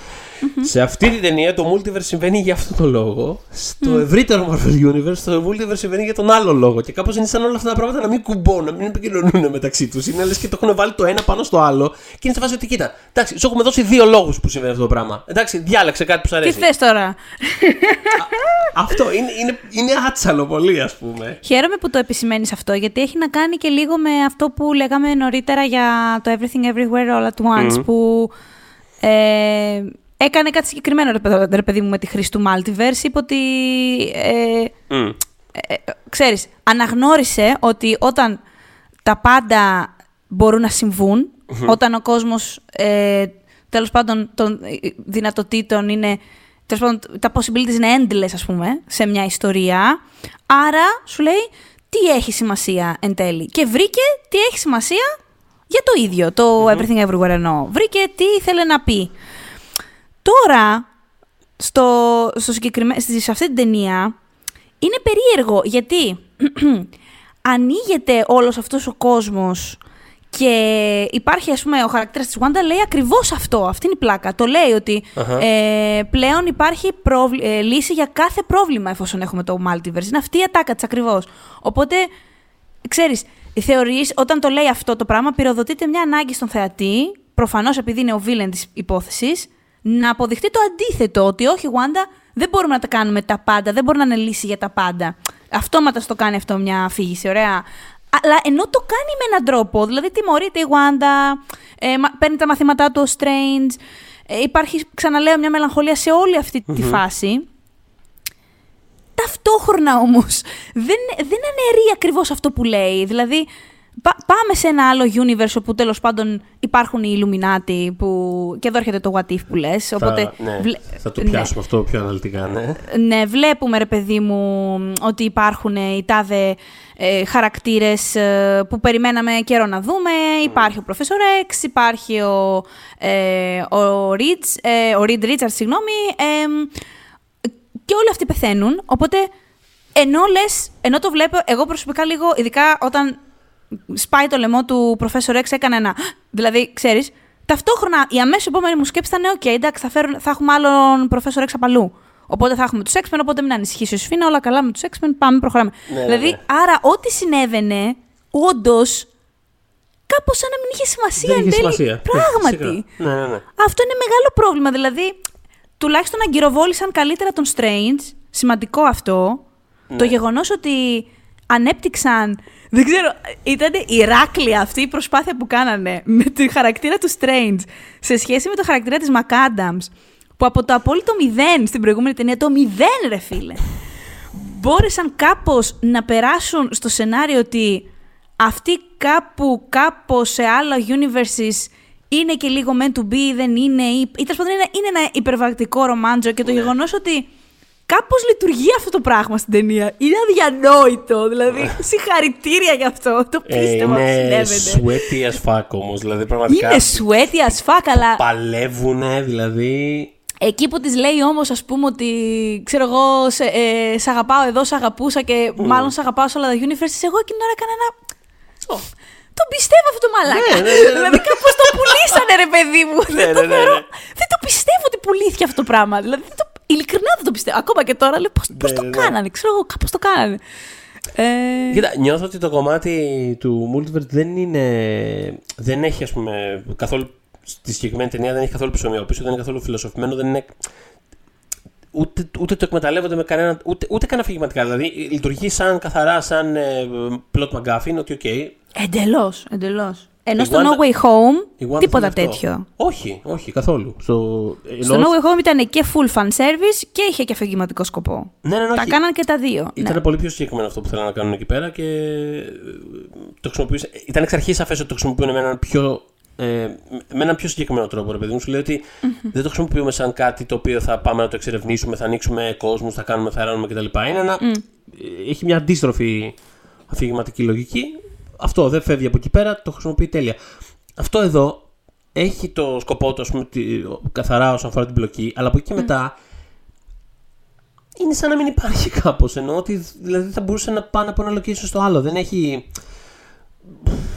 Σε αυτή την ταινία το multiverse συμβαίνει για αυτόν τον λόγο. Στο ευρύτερο Marvel Universe το multiverse συμβαίνει για τον άλλο λόγο. Και κάπως είναι σαν όλα αυτά τα πράγματα να μην κουμπώνουν, να μην επικοινωνούν μεταξύ τους. Είναι λες και το έχουν βάλει το ένα πάνω στο άλλο και είναι σε φάση ότι κοίτα. Εντάξει, σου έχουμε δώσει δύο λόγους που συμβαίνει αυτό το πράγμα. Εντάξει, διάλεξε κάτι που σου Τι αρέσει. θες τώρα. αυτό είναι, είναι, είναι άτσαλο πολύ, ας πούμε. Χαίρομαι που το επισημαίνεις αυτό, γιατί έχει να κάνει και λίγο με αυτό που λέγαμε νωρίτερα για το Everything Everywhere All at Once, που ε, έκανε κάτι συγκεκριμένο, ρε, παιδ- ρε παιδί μου, με τη χρήση του Multiverse. Είπε ότι, ε, Μμ. ε, ξέρεις, αναγνώρισε ότι όταν τα πάντα μπορούν να συμβουν όταν ο κόσμος, ε, τέλος πάντων, των ε, δυνατοτήτων είναι, τέλος πάντων, τα possibilities είναι endless, ας πούμε, σε μια ιστορία. Άρα, σου λέει, τι έχει σημασία εν τέλει. Και βρήκε τι έχει σημασία για το ίδιο, το Everything Everywhere εννοώ. Βρήκε τι ήθελε να πει. Τώρα, στο, στο συγκεκριμέ- στη- σε αυτή την ταινία, είναι περίεργο γιατί ανοίγεται όλος αυτός ο κόσμος και υπάρχει ας πούμε ο χαρακτήρας της Wanda λέει ακριβώς αυτό, αυτή είναι η πλάκα. Το λέει ότι Αχα. ε, πλέον υπάρχει πρόβλη- ε, λύση για κάθε πρόβλημα εφόσον έχουμε το multiverse. Είναι αυτή η ατάκα της ακριβώς. Οπότε, ξέρεις, θεωρείς όταν το λέει αυτό το πράγμα πυροδοτείται μια ανάγκη στον θεατή, προφανώς επειδή είναι ο villain της υπόθεσης, να αποδειχτεί το αντίθετο, ότι όχι Wanda δεν μπορούμε να τα κάνουμε τα πάντα, δεν μπορεί να είναι λύση για τα πάντα. Αυτόματα στο κάνει αυτό μια αφήγηση, ωραία. Αλλά ενώ το κάνει με έναν τρόπο, δηλαδή τιμωρείται η Wanda, ε, μα- παίρνει τα μαθήματά του ο Strange, ε, υπάρχει, ξαναλέω, μια μελαγχολία σε όλη αυτή τη φάση. Ταυτόχρονα όμως δεν, δεν αναιρεί ακριβώς αυτό που λέει. Δηλαδή πα- πάμε σε ένα άλλο universe όπου τέλος πάντων υπάρχουν οι Illuminati που... και εδώ έρχεται το what if που λες. Οπότε, θα, ναι, βλέ- θα το ναι. πιάσουμε αυτό πιο αναλυτικά, ναι. Ναι, βλέπουμε ρε παιδί μου ότι υπάρχουν οι τάδε ε, χαρακτήρες ε, που περιμέναμε καιρό να δούμε. Υπάρχει ο Professor X, υπάρχει ο, ε, ο, Ridge, ε, ο Reed Richards, συγγνώμη, ε, και όλοι αυτοί πεθαίνουν, οπότε ενώ λες, ενώ το βλέπω, εγώ προσωπικά λίγο, ειδικά όταν σπάει το λαιμό του Professor X, έκανα ένα, δηλαδή, ξέρεις, ταυτόχρονα η αμέσως επόμενη μου σκέψη ήταν, οκ, εντάξει, θα, φέρουν, θα έχουμε άλλον Professor X από αλλού. Οπότε θα έχουμε τους X-Men, οπότε μην ανησυχήσει ο Σφήνα, όλα καλά με τους X-Men, πάμε, προχωράμε. Ναι, ναι, δηλαδή, ναι. άρα, ό,τι συνέβαινε, όντως, κάπως σαν να μην είχε σημασία Δεν εν είχε τέλει. σημασία. Πράγματι. Φυσικά. Ναι, ναι, ναι. Αυτό είναι μεγάλο πρόβλημα. Δηλαδή, τουλάχιστον αγκυροβόλησαν καλύτερα τον Strange. Σημαντικό αυτό. Το γεγονός ότι ανέπτυξαν. Δεν ξέρω, ήταν Ηράκλεια αυτή η προσπάθεια που κάνανε με τη χαρακτήρα του Strange σε σχέση με το χαρακτήρα της McAdams. Που από το απόλυτο μηδέν στην προηγούμενη ταινία, το μηδέν ρε φίλε, μπόρεσαν κάπως να περάσουν στο σενάριο ότι αυτοί κάπου, κάπως σε άλλα universes είναι και λίγο meant to be, δεν είναι, ή, ή τέλος πάντων είναι, είναι ένα υπερβακτικό ρομάντζο και το Ναι. γεγονός ότι κάπως λειτουργεί αυτό το πράγμα στην ταινία. Είναι αδιανόητο, δηλαδή συγχαρητήρια γι' αυτό, το Ε, πίστευα ότι είναι συνέβαινε. sweaty as fuck όμως, δηλαδή πραγματικά Είναι sweaty as fuck, αλλά παλεύουνε, δηλαδή... Εκεί που της λέει όμως, ας πούμε, ότι ξέρω εγώ, σε, ε, σ' αγαπάω εδώ, σ' αγαπούσα και μάλλον σ' αγαπάω σε όλα τα universes, εγώ εκείνη την ώρα έκανα ένα. Ω, τον πιστεύω αυτό το μαλάκα. Ναι, ναι, ναι, ναι. δηλαδή κάπως το πουλήσανε, ρε παιδί μου. δεν, το ναι, ναι, θεωρώ- ναι. δεν το πιστεύω ότι πουλήθηκε αυτό το πράγμα. Δηλαδή, δεν το, ειλικρινά δεν το πιστεύω. Ακόμα και τώρα λέω πώ Ναι, το ναι, ναι. κάνανε. Ξέρω εγώ, κάπως το κάνανε. Ε, Κοίτα, νιώθω ότι το κομμάτι του multiverse δεν είναι. Δεν έχει, ας πούμε, καθόλου. Στη συγκεκριμένη ταινία δεν έχει καθόλου ψωμιόπισο, δεν είναι καθόλου φιλοσοφημένο, δεν είναι. Ούτε, ούτε το εκμεταλλεύονται με κανένα. Ούτε, ούτε καν αφηγηματικά. Δηλαδή λειτουργεί σαν καθαρά σαν ε, plot McGuffin, ότι οκ. Εντελώς, εντελώς. Ενώ Η στο Wanda- No Way Home, η Wanda τίποτα θέλει αυτό. τέτοιο. Όχι, όχι, καθόλου. Στο, Στο No Way Home ήταν και full fan service και είχε και αφηγηματικό σκοπό. Ναι, ναι, ναι, Τα όχι. κάναν και τα δύο. Ήταν ναι. πολύ πιο συγκεκριμένο αυτό που θέλανε να κάνουν εκεί πέρα και ε, το χρησιμοποιούσε. Ήταν εξ αρχής σαφές ότι το χρησιμοποιούν με έναν πιο. Ε, με έναν πιο συγκεκριμένο τρόπο, ρε παιδί μου. Σου λέει ότι δεν το χρησιμοποιούμε σαν κάτι το οποίο θα πάμε να το εξερευνήσουμε, θα ανοίξουμε κόσμους, θα κάνουμε, θα ράνουμε κτλ. Είναι ένα. ε, Έχει μια αντίστροφη αφηγηματική λογική. Αυτό δεν φεύγει από εκεί πέρα, το χρησιμοποιεί τέλεια. Αυτό εδώ έχει το σκοπό του, ας πούμε, τη- καθαρά όσον αφορά την μπλοκή, αλλά από εκεί και μετά είναι σαν να μην υπάρχει κάπως. Ενώ ότι δηλαδή θα μπορούσε να πάνε από ένα location στο άλλο. Δεν έχει.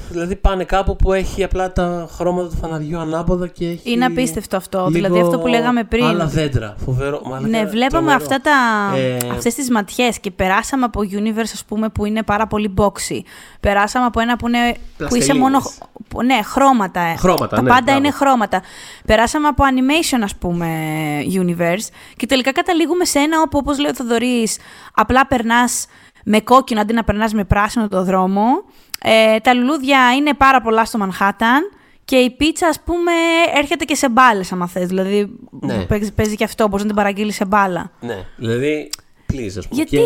Δηλαδή πάνε κάπου που έχει απλά τα χρώματα του φαναριού ανάποδα και έχει. Είναι απίστευτο αυτό. λίγο Δηλαδή αυτό που λέγαμε πριν. Άλλα δέντρα. Φοβερό. μαλάκα, Ναι, βλέπαμε τρομερό. αυτά τα, Ε, αυτές τις ματιές και περάσαμε από universe ας πούμε που είναι πάρα πολύ boxy. Περάσαμε από ένα που, είναι, που είσαι Πλαστελίνες. μόνο χ- που- ναι, χρώματα. ε. Χρώματα, Τα ναι, πάντα μπράβο. είναι χρώματα. Περάσαμε από animation ας πούμε universe και τελικά καταλήγουμε σε ένα όπου όπως λέει ο Θοδωρής απλά περνάς με κόκκινο αντί να περνάς με πράσινο το δρόμο. Ε, τα λουλούδια είναι πάρα πολλά στο Μανχάταν και η πίτσα, ας πούμε, έρχεται και σε μπάλες, άμα θες. Δηλαδή, Ναι. παίζει, παίζει και αυτό, μπορείς να την παραγγείλεις σε μπάλα. Ναι, δηλαδή. Please, ας πούμε. Γιατί; Και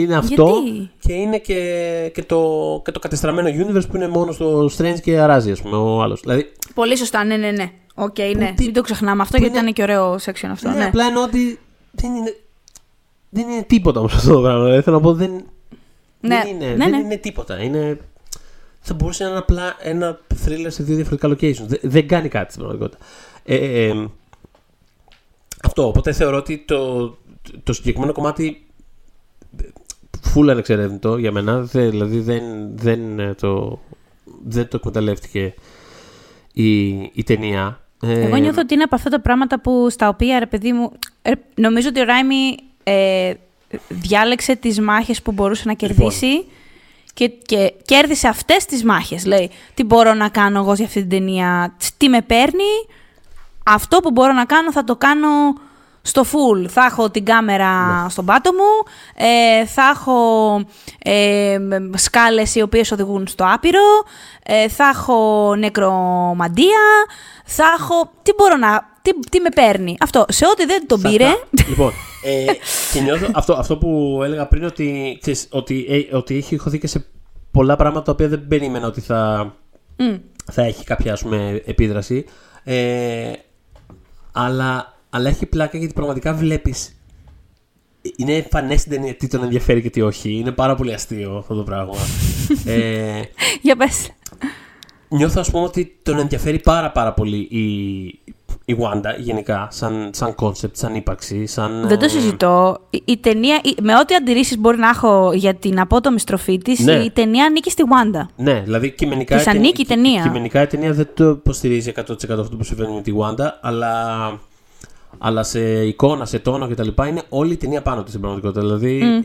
είναι αυτό Γιατί; και είναι και, και, το, και το κατεστραμμένο universe που είναι μόνο στο Strange και αράζει, ας πούμε, ο άλλος. Δηλαδή, Πολύ σωστά, ναι, ναι, ναι. Οκ, ναι. τι- Μην το ξεχνάμε αυτό, που γιατί είναι- ήταν και ωραίο section αυτό. ναι, Ναι. απλά εννοώ ότι δεν είναι, δεν είναι τίποτα όμως αυτό το πράγμα. Δηλαδή, θέλω να πω, δεν, Ναι, δεν, είναι, ναι, δεν ναι. είναι τίποτα. Είναι, θα μπορούσε να είναι απλά ένα thriller σε δύο διαφορετικά locations. Δεν, δεν κάνει κάτι στην πραγματικότητα. Ε, ε, ε, αυτό. Οπότε θεωρώ ότι το, το συγκεκριμένο κομμάτι φούλα ανεξερεύνητο για μένα. Δε- δηλαδή δεν, δεν, ε, το, δεν το εκμεταλλεύτηκε η, η ταινία. Ε, Εγώ νιώθω ότι είναι από αυτά τα πράγματα που στα οποία, ρε παιδί μου, ε, νομίζω ότι ο Ράιμι ε, διάλεξε τις μάχες που μπορούσε να Λοιπόν. Κερδίσει και, και κέρδισε αυτές τις μάχες. Λέει, τι μπορώ να κάνω εγώ για αυτή την ταινία, τι με παίρνει, αυτό που μπορώ να κάνω θα το κάνω στο full. Θα έχω την κάμερα Ναι. στον πάτο μου, ε, θα έχω ε, μ, σκάλες οι οποίες οδηγούν στο άπειρο, ε, θα έχω νεκρομαντία, θα έχω... Τι μπορώ να... Τι, τι με παίρνει. Αυτό. Σε ό,τι δεν τον σε πήρε... αυτά. λοιπόν, ε, και νιώθω αυτό, αυτό που έλεγα πριν ότι, ξέρεις, ότι, ε, ότι έχει χωθεί και σε πολλά πράγματα τα οποία δεν περίμενα ότι θα, Μμ. θα έχει κάποια ας πούμε, επίδραση. Ε, αλλά, αλλά έχει πλάκα γιατί πραγματικά βλέπεις είναι εμφανές στην ταινία τι τον ενδιαφέρει και τι όχι. Είναι πάρα πολύ αστείο αυτό το πράγμα. ε, Για πες. νιώθω ας πούμε ότι τον ενδιαφέρει πάρα πάρα πολύ η, η Wanda γενικά σαν, σαν concept, σαν ύπαρξη, σαν... Δεν το ε, συζητώ. Η, η ταινία, η- με ό,τι αντιρρήσεις μπορεί να έχω για την απότομη στροφή της, Ναι. η ταινία ανήκει στη Wanda. Ναι, δηλαδή κειμενικά, Της η ταινία- ανήκει η ταινία. κειμενικά η ταινία δεν το υποστηρίζει 100% αυτό που συμβαίνει με τη Wanda, αλλά, αλλά σε εικόνα, σε τόνο κτλ. είναι όλη η ταινία πάνω της στην πραγματικότητα. Δηλαδή.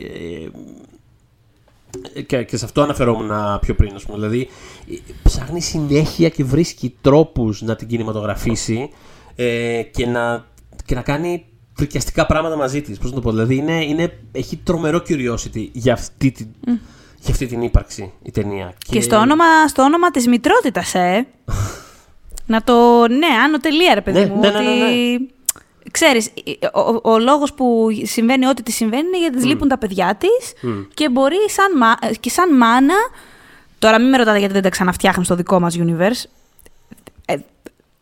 Ε, και, και σε αυτό αναφερόμουν πιο πριν, ας πούμε. Δηλαδή, ε, ψάχνει συνέχεια και βρίσκει τρόπους να την κινηματογραφήσει ε, και, να, και να κάνει φρικιαστικά πράγματα μαζί της. Πώς να το πω, Δηλαδή είναι, είναι, έχει τρομερό curiosity για αυτή, την, για αυτή την ύπαρξη η ταινία. Και, στο όνομα, στο όνομα της μητρότητας, ε. να το. Ναι, άνω τελεία, ρε παιδί Ναι, μου. ναι, ναι, ότι... ναι, ναι. Ξέρεις, ο, ο, ο λόγος που συμβαίνει ό,τι της συμβαίνει είναι γιατί της λείπουν τα παιδιά της και μπορεί σαν, μα- και σαν μάνα, τώρα μην με ρωτάτε γιατί δεν τα ξαναφτιάχνουν στο δικό μας universe, ε,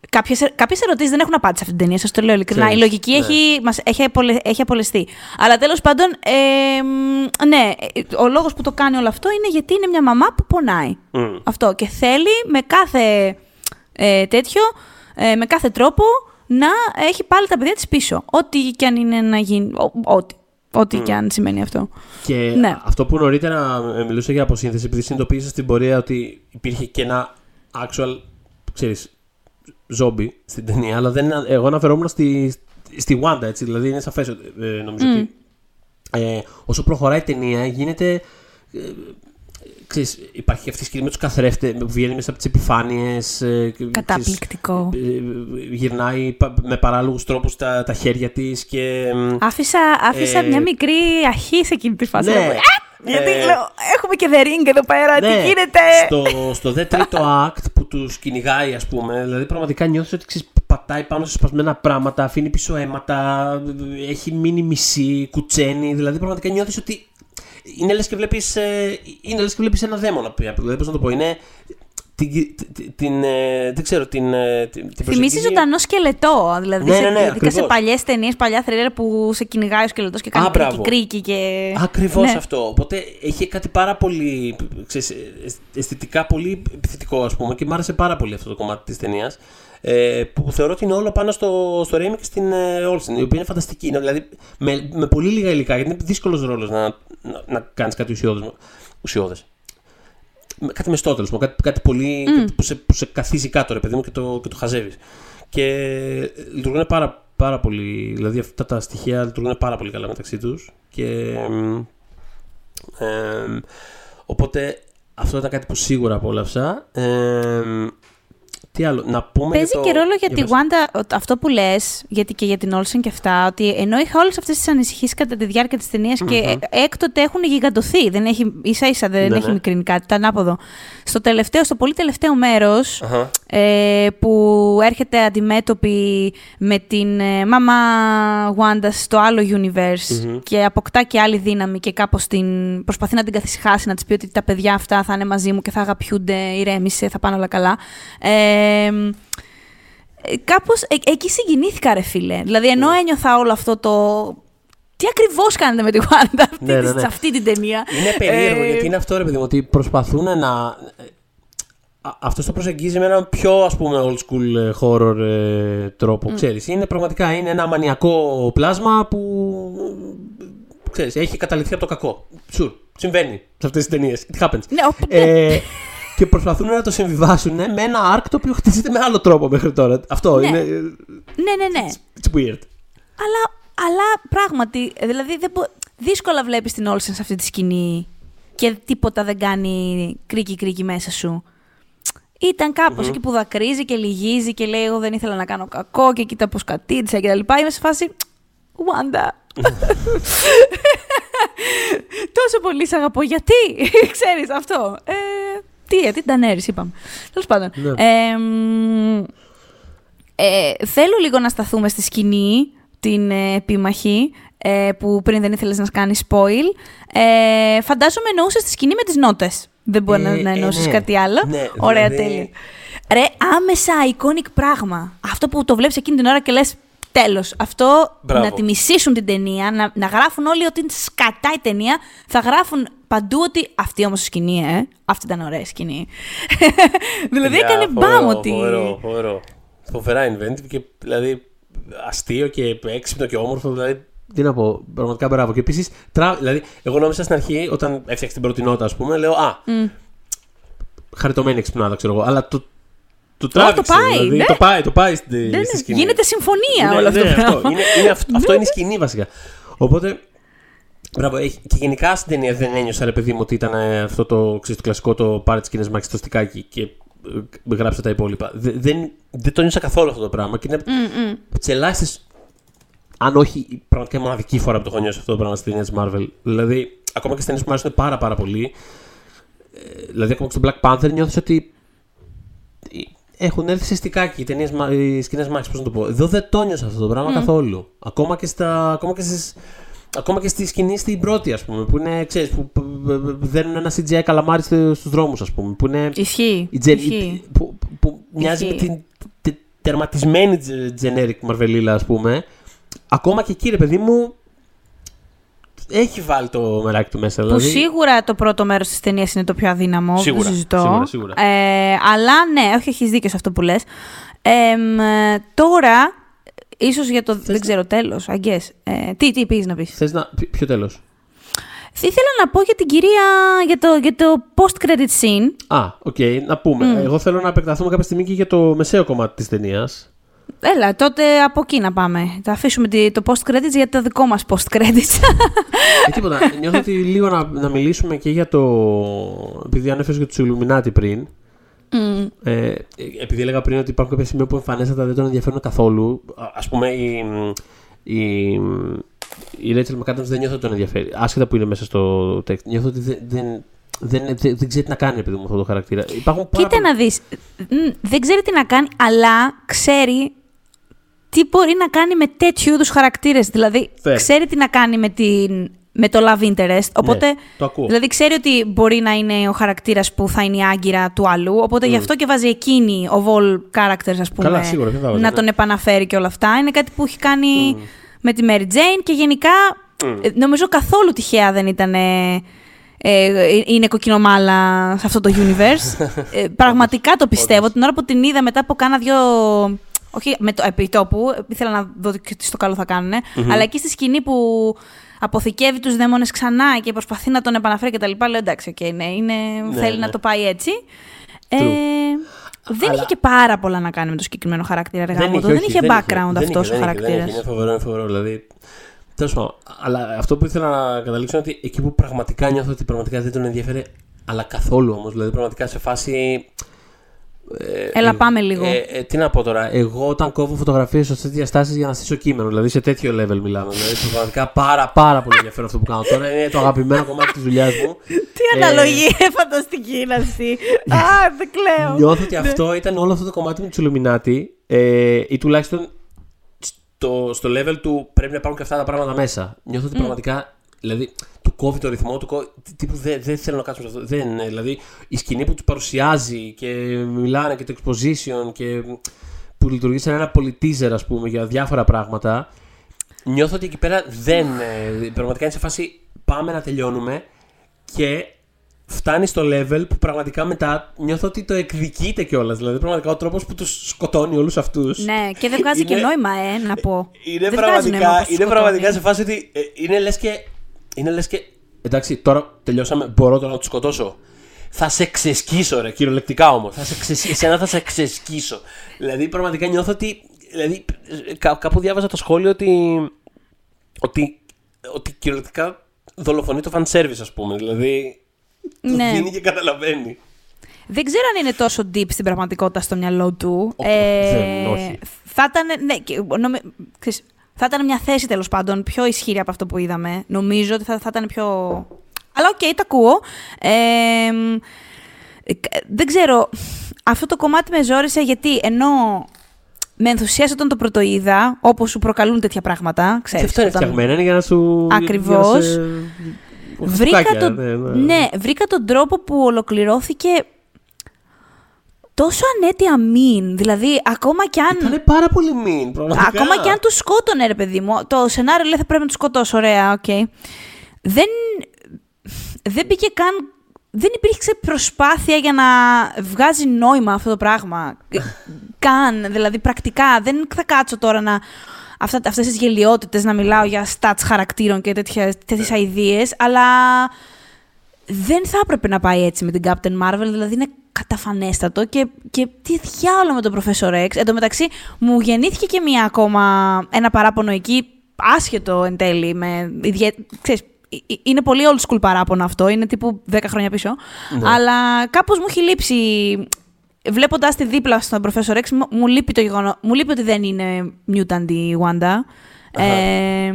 κάποιες, κάποιες ερωτήσεις δεν έχουν απάντηση σε αυτήν την ταινία, σας το λέω ειλικρινά. Ξέρεις, Η λογική ναι. έχει, μας, έχει, απολε, έχει απολεστεί. Αλλά τέλος πάντων, ε, μ, ναι, ε, ο λόγος που το κάνει όλο αυτό είναι γιατί είναι μια μαμά που πονάει. Μμ. Αυτό. Και θέλει με κάθε ε, τέτοιο, ε, με κάθε τρόπο να έχει πάλι τα παιδιά της πίσω. Ό,τι και αν είναι να γίνει. ο- ό,τι. Ό,τι και αν σημαίνει αυτό. Και Ναι. αυτό που νωρίτερα ε, μιλούσα για αποσύνθεση, επειδή συνειδητοποίησα στην πορεία ότι υπήρχε και ένα actual, ξέρεις, ζόμπι στην ταινία, αλλά δεν, εγώ αναφερόμουν στη, στη Wanda, έτσι, δηλαδή είναι σαφές, ότι, ε, νομίζω ότι ε, όσο προχωράει η ταινία γίνεται, ε, ξέρεις, υπάρχει αυτή η σκηνή με τους καθρέφτες που βγαίνει μέσα από τις επιφάνειες. ε, και, Καταπληκτικό. ξέρεις, ε, γυρνάει πα- με παράλογους τρόπους τα, τα χέρια της και... μ, Άφησα, άφησα Ε, μια μικρή αρχή σε εκείνη τη φάση. ναι. Λέω, «Α, γιατί Ε, λέω, έχουμε και The Ring εδώ πέρα, Ναι, τι γίνεται; Στο, στο δε τρίτο act που τους κυνηγάει, ας πούμε, δηλαδή πραγματικά νιώθεις ότι ξέρεις, πατάει πάνω σε σπασμένα πράγματα, αφήνει πίσω αίματα, έχει μείνει μισή, κουτσένει. Δηλαδή πραγματικά νιώθεις ότι είναι λες και βλέπεις είναι λες και βλέπεις ένα δαίμονα. Δηλαδή, πώς να το πω, είναι. Την, την, την, ε, δεν ξέρω, την, ε, την, την Θυμίζεις προσεγγίζει- ζωντανό σκελετό. Δηλαδή, Ναι, σε, ναι, ναι, ειδικά σε ακριβώς. παλιές ταινίες, παλιά θρίλερ που σε κυνηγάει ο σκελετός και κάνει Α, κρίκι, μπράβο. κρίκι και. Ακριβώς Ναι. αυτό. Οπότε έχει κάτι πάρα πολύ. Ξέρεις, αισ- αισθητικά πολύ επιθετικό, ας πούμε, και μου άρεσε πάρα πολύ αυτό το κομμάτι της ταινίας. Ε, που θεωρώ ότι είναι όλο πάνω στο, στο Raimi και στην ε, Olsen, η οποία είναι φανταστική. Είναι, δηλαδή με, με πολύ λίγα υλικά, γιατί είναι δύσκολος ρόλος να, να, να κάνεις κάτι ουσιώδες. Κάτι μεστό τέλο πάντων, κάτι, κάτι πολύ. κάτι που, σε, που σε καθίσει κάτω, ρε παιδί μου, και το, και το χαζεύεις. Και λειτουργούν πάρα, πάρα πολύ. Δηλαδή αυτά τα στοιχεία λειτουργούν πάρα πολύ καλά μεταξύ τους. Και. μ, εμ, οπότε αυτό ήταν κάτι που σίγουρα απόλαυσα. Εμ, τι άλλο, να πούμε. Παίζει για το... και ρόλο για τη πες. Wanda αυτό που λες, γιατί και για την Olsen και αυτά, ότι ενώ είχα όλες αυτές τις ανησυχίες κατά τη διάρκεια της ταινίας και ε, έκτοτε έχουν γιγαντωθεί. Δεν έχει, ίσα ίσα δεν Ναι, έχει ναι. μικρύνει κάτι. Ήταν άποδο. Στο τελευταίο, στο πολύ τελευταίο μέρος, Αχα. ε, που έρχεται αντιμέτωπη με την ε, μάμα Wanda στο άλλο universe και αποκτά και άλλη δύναμη και κάπως την, προσπαθεί να την καθησυχάσει, να της πει ότι τα παιδιά αυτά θα είναι μαζί μου και θα αγαπιούνται, ηρέμησε, θα πάνε όλα καλά. Ε, ε, κάπως ε, εκεί συγκινήθηκα ρε φίλε. Δηλαδή ενώ ένιωθα όλο αυτό το... Τι ακριβώς κάνετε με τη Wanda αυτή, Ναι, ναι, της- ναι. σε αυτή την ταινία; Είναι περίεργο Ε, γιατί είναι αυτό ρε παιδί μου, ότι προσπαθούν να. Α- Αυτός το προσεγγίζει με έναν πιο ας πούμε old school ε, horror ε, τρόπο, ξέρεις. Είναι πραγματικά είναι ένα μανιακό πλάσμα που ξέρεις, έχει καταληφθεί από το κακό. Sure, συμβαίνει σε αυτές τις ταινίες. It happens. Ναι, ο- Ε, και προσπαθούν να το συμβιβάσουν με ένα arc το οποίο χτίζεται με άλλο τρόπο μέχρι τώρα. Αυτό Ναι. είναι. ε, ναι, ναι, ναι. It's weird. Αλλά, αλλά πράγματι, δηλαδή δεν μπο- δύσκολα βλέπεις την Olsen σε αυτή τη σκηνή και τίποτα δεν κάνει κρίκι-κρίκι μέσα σου. Ήταν κάπως εκεί που δακρύζει και λυγίζει και λέει εγώ δεν ήθελα να κάνω κακό και κοίτα πως κατήτησα και τα λοιπά. Είμαι σε φάση, Wanda. Τόσο πολύ σ' αγαπώ. Γιατί, ξέρεις αυτό. Ε, τι, γιατί ήταν έρης, είπαμε. Τέλος πάντων. Ναι. Ε, μ, ε, θέλω λίγο να σταθούμε στη σκηνή, την ε, επίμαχη, ε, που πριν δεν ήθελες να κάνει spoil. Ε, φαντάζομαι εννοούσες τη σκηνή με τις νότες. Δεν μπορεί να, Ε, να ε, εννοήσεις ναι. κάτι άλλο. Ναι, Ωραία, δηλαδή- τέλεια. Ρε, άμεσα iconic πράγμα. Αυτό που το βλέπεις εκείνη την ώρα και λες τέλος. Αυτό Μπράβο. να τη μισήσουν την ταινία, να, να γράφουν όλοι ότι είναι σκατά η ταινία, θα γράφουν παντού ότι αυτή όμως η σκηνή, ε, αυτή ήταν ωραία σκηνή. δηλαδή Παιδιά, έκανε φοβερό, μπάμ ότι... Φοβερό, φοβερό. Φοβερά inventive και δηλαδή αστείο και έξυπνο και όμορφο. Δηλαδή, τι να πω, πραγματικά μπράβο. Και επίσης, δηλαδή, εγώ νόμιζα στην αρχή, όταν έφτιαξε την πρώτη νότα, ας πούμε, λέω Α, χαριτωμένη εξυπνάδα, ξέρω εγώ. Αλλά το, το τράβηξε. πάει, δηλαδή, ναι. το πάει, το πάει στη, Ναι, ναι, στη σκηνή. Γίνεται συμφωνία Ναι, όλο αυτό. ναι, το αυτό. πράγμα. Είναι, είναι αυ- αυτό είναι η σκηνή βασικά. Οπότε. Μπράβο, έχει, και γενικά στην ταινία δεν ένιωσα ρε παιδί μου ότι ήταν ε, αυτό το, ξέρεις, το κλασικό το πάρε τις σκηνέ μάχη στο στικάκι και ε, γράψε τα υπόλοιπα. Δε- δεν, δεν το νιώσα καθόλου αυτό το πράγμα και είναι από τι ελάχιστε αν όχι πραγματικά η μοναδική φορά που το έχω νιώσει αυτό το πράγμα στις ταινίες Marvel. Δηλαδή, ακόμα και στις ταινίες που μου αρέσουν πάρα, πάρα πολύ. ε, Δηλαδή, ακόμα και στο Black Panther νιώθω ότι έχουν έρθει σε στικάκι οι, ταινίες, μα- οι σκηνές μάχης, πώς να το πω. Εδώ δεν το νιώσα αυτό το πράγμα καθόλου. Ακόμα και, στα, ακόμα, και στις, ακόμα και στη σκηνή στην πρώτη, ας πούμε, που είναι, ξέρεις, που που- που δένουν ένα CGI καλαμάρι στου- στους δρόμους, ας πούμε, που είναι Ισχύει. η τζε- Ισχύει. η- που, που, που μοιάζει με Ισχύει. την τε- τερματισμένη τζε- generic μαρβελίλα, ας πούμε. Ακόμα και εκεί, ρε παιδί μου, έχει βάλει το μεράκι του μέσα. Που Δηλαδή, σίγουρα το πρώτο μέρος της ταινίας είναι το πιο αδύναμο. δεν Σίγουρα, το συζητώ. σίγουρα, σίγουρα. Ε, αλλά ναι, όχι, έχεις δίκιο σε αυτό που λες. τώρα, ίσως για το. δεν ξέρω, τέλος, I guess. Ε, τι, τι πας να πεις. Θες να... ποι- Ποιο τέλος; Ήθελα να πω για την κυρία. για το, για το post-credit scene. Α, οκ, να πούμε. Εγώ θέλω να επεκταθούμε κάποια στιγμή και για το μεσαίο κομμάτι της ταινίας. Έλα, τότε από εκεί να πάμε. Θα αφήσουμε τη- το post-credits για το δικό μας post-credits. Ε, τίποτα. Νιώθω ότι λίγο να, να μιλήσουμε και για το. Επειδή ανέφερες για τους Illuminati πριν. Μμ. Ε, επειδή έλεγα πριν ότι υπάρχουν κάποια σημεία που εμφανέστατα δεν τον ενδιαφέρουν καθόλου. Α πούμε, η, η, η Rachel McAdams δεν νιώθω ότι τον ενδιαφέρει. Άσχετα που είναι μέσα στο text. Νιώθω ότι δεν, δεν, δεν, δεν, δεν ξέρει τι να κάνει επειδή μου αυτό το χαρακτήρα. Υπάρχουν πάρα Κοίτα να δεις. Μ, Δεν ξέρει τι να κάνει, αλλά ξέρει τι μπορεί να κάνει με τέτοιου είδους χαρακτήρες. Δηλαδή, Fair. ξέρει τι να κάνει με, την, με το love interest. Οπότε, Ναι, το ακούω. δηλαδή, ξέρει ότι μπορεί να είναι ο χαρακτήρας που θα είναι η άγκυρα του αλλού. Οπότε, γι' αυτό και βάζει εκείνη, of all characters, ας πούμε, Καλά, σίγουρα, δεν θα βάζει, να ναι. τον επαναφέρει και όλα αυτά. Είναι κάτι που έχει κάνει με τη Mary Jane και γενικά, ε, νομίζω καθόλου τυχαία δεν ήταν... ε, ε, είναι κοκκινομάλα σε αυτό το universe. ε, πραγματικά το πιστεύω. Την ώρα που την είδα μετά από κάνα δυο. Όχι με το επιτόπου, ήθελα να δω και τι στο καλό θα κάνουν. Αλλά εκεί στη σκηνή που αποθηκεύει τους δαίμονες ξανά και προσπαθεί να τον επαναφέρει κτλ. Λέω εντάξει, okay, ναι, είναι, θέλει ναι. να το πάει έτσι. Ε, δεν Αλλά- είχε και πάρα πολλά να κάνει με το συγκεκριμένο χαρακτήρα. Ρε, γάμο το. όχι, δεν είχε background δεν αυτός είχε, ο δεν είχε, δεν χαρακτήρας. είχε. Είναι φοβερό, είναι φοβερό. Δηλαδή, τέλος πάντων. Αλλά αυτό που ήθελα να καταλήξω είναι ότι εκεί που πραγματικά νιώθω ότι πραγματικά δεν τον ενδιαφέρει, αλλά καθόλου όμως. Δηλαδή, πραγματικά σε φάση. Ε, Έλα, ε, πάμε λίγο. Ε, ε, τι να πω τώρα. Εγώ όταν κόβω φωτογραφίες σε τέτοιες διαστάσει για να στήσω κείμενο, δηλαδή σε τέτοιο level μιλάμε. Δηλαδή, πραγματικά πάρα, πάρα πολύ ενδιαφέρον αυτό που κάνω τώρα. Είναι το αγαπημένο κομμάτι της δουλειάς μου. Τι αναλογία φανταστική είναι αυτή. Α, δεν κλαίω. Νιώθω ότι αυτό ήταν όλο αυτό το κομμάτι με τους Illuminati ε, ή τουλάχιστον στο, στο level του πρέπει να υπάρχουν και αυτά τα πράγματα μέσα. Νιώθω ότι πραγματικά δηλαδή, του κόβει το ρυθμό του. κόβει- τι- Τύπου δεν, δεν θέλω να κάτσω σε αυτό. Δεν, είναι. δηλαδή η σκηνή που τους παρουσιάζει και μιλάνε και το exposition και που λειτουργεί σαν ένα πολιτίζερ, ας πούμε, για διάφορα πράγματα. Νιώθω ότι εκεί πέρα δεν. ε, πραγματικά είναι σε φάση πάμε να τελειώνουμε και φτάνει στο level που πραγματικά μετά νιώθω ότι το εκδικείται κιόλας. Δηλαδή, πραγματικά ο τρόπος που τους σκοτώνει όλους αυτούς. Ναι, και δεν βγάζει και Είναι- νόημα, ε, να πω. Είναι Δεν βγάζει νόημα πραγματικά, πώς τους είναι σκοτώνει. πραγματικά σε φάση ότι ε, είναι λες και. Είναι λες και. Εντάξει, τώρα τελειώσαμε. Μπορώ τώρα να του σκοτώσω. Θα σε ξεσκίσω, ρε, κυριολεκτικά όμως. Θα σε ξεσ... Εσένα θα σε ξεσκίσω. Δηλαδή, πραγματικά νιώθω ότι. Δηλαδή, κά- κάπου διάβαζα το σχόλιο ότι. Ότι, ότι κυριολεκτικά δολοφονεί το fan service, ας πούμε. Δηλαδή. Του Ναι. δίνει και καταλαβαίνει. Δεν ξέρω αν είναι τόσο deep στην πραγματικότητα στο μυαλό του. Όχι, δεν, όχι. Θα ήταν, ναι, και νομι- ξέρεις, θα ήταν μια θέση τέλος πάντων πιο ισχυρή από αυτό που είδαμε. Νομίζω ότι θα, θα ήταν πιο. Αλλά οκ, το ακούω. Ε, ε, δεν ξέρω. Αυτό το κομμάτι με ζόρισε γιατί ενώ με ενθουσίασε όταν το πρωτοείδα, όπως σου προκαλούν τέτοια πράγματα. Ξέρεις, Και αυτό είναι όταν- φτιαγμένο, είναι για να σου. Ακριβώς. για να σε- Βρήκα, Χαστουκάκια, τον, ναι, ναι. ναι, βρήκα τον τρόπο που ολοκληρώθηκε τόσο αναίτια mean. Δηλαδή, ακόμα κι αν... Ήταν πάρα πολύ mean, πραγματικά. Ακόμα κι αν τους σκότωνε, ρε παιδί μου. Το σενάριο λέει θα πρέπει να τους σκοτώσω. Ωραία, οκ. Δεν, δεν πήγε καν. Δεν υπήρξε προσπάθεια για να βγάζει νόημα αυτό το πράγμα. καν. Δηλαδή, πρακτικά. Δεν θα κάτσω τώρα να. Αυτά, αυτές τις γελιότητες να μιλάω για stats χαρακτήρων και τέτοιες, τέτοιες αηδίες, αλλά δεν θα έπρεπε να πάει έτσι με την Captain Marvel, δηλαδή είναι καταφανέστατο και, και τι διάλογο με τον Professor X. Εν τω μεταξύ, μου γεννήθηκε και μία ακόμα, ένα παράπονο εκεί, άσχετο εν τέλει, με ιδιαί... ξέρεις, ε- ε- είναι πολύ old school παράπονο αυτό, είναι τύπου 10 χρόνια πίσω, αλλά κάπως μου έχει λείψει, βλέποντας τη δίπλα στον Professor X, μου- μου λείπει το γεγονό, μου λείπει ότι δεν είναι mutant η Wanda, Ε,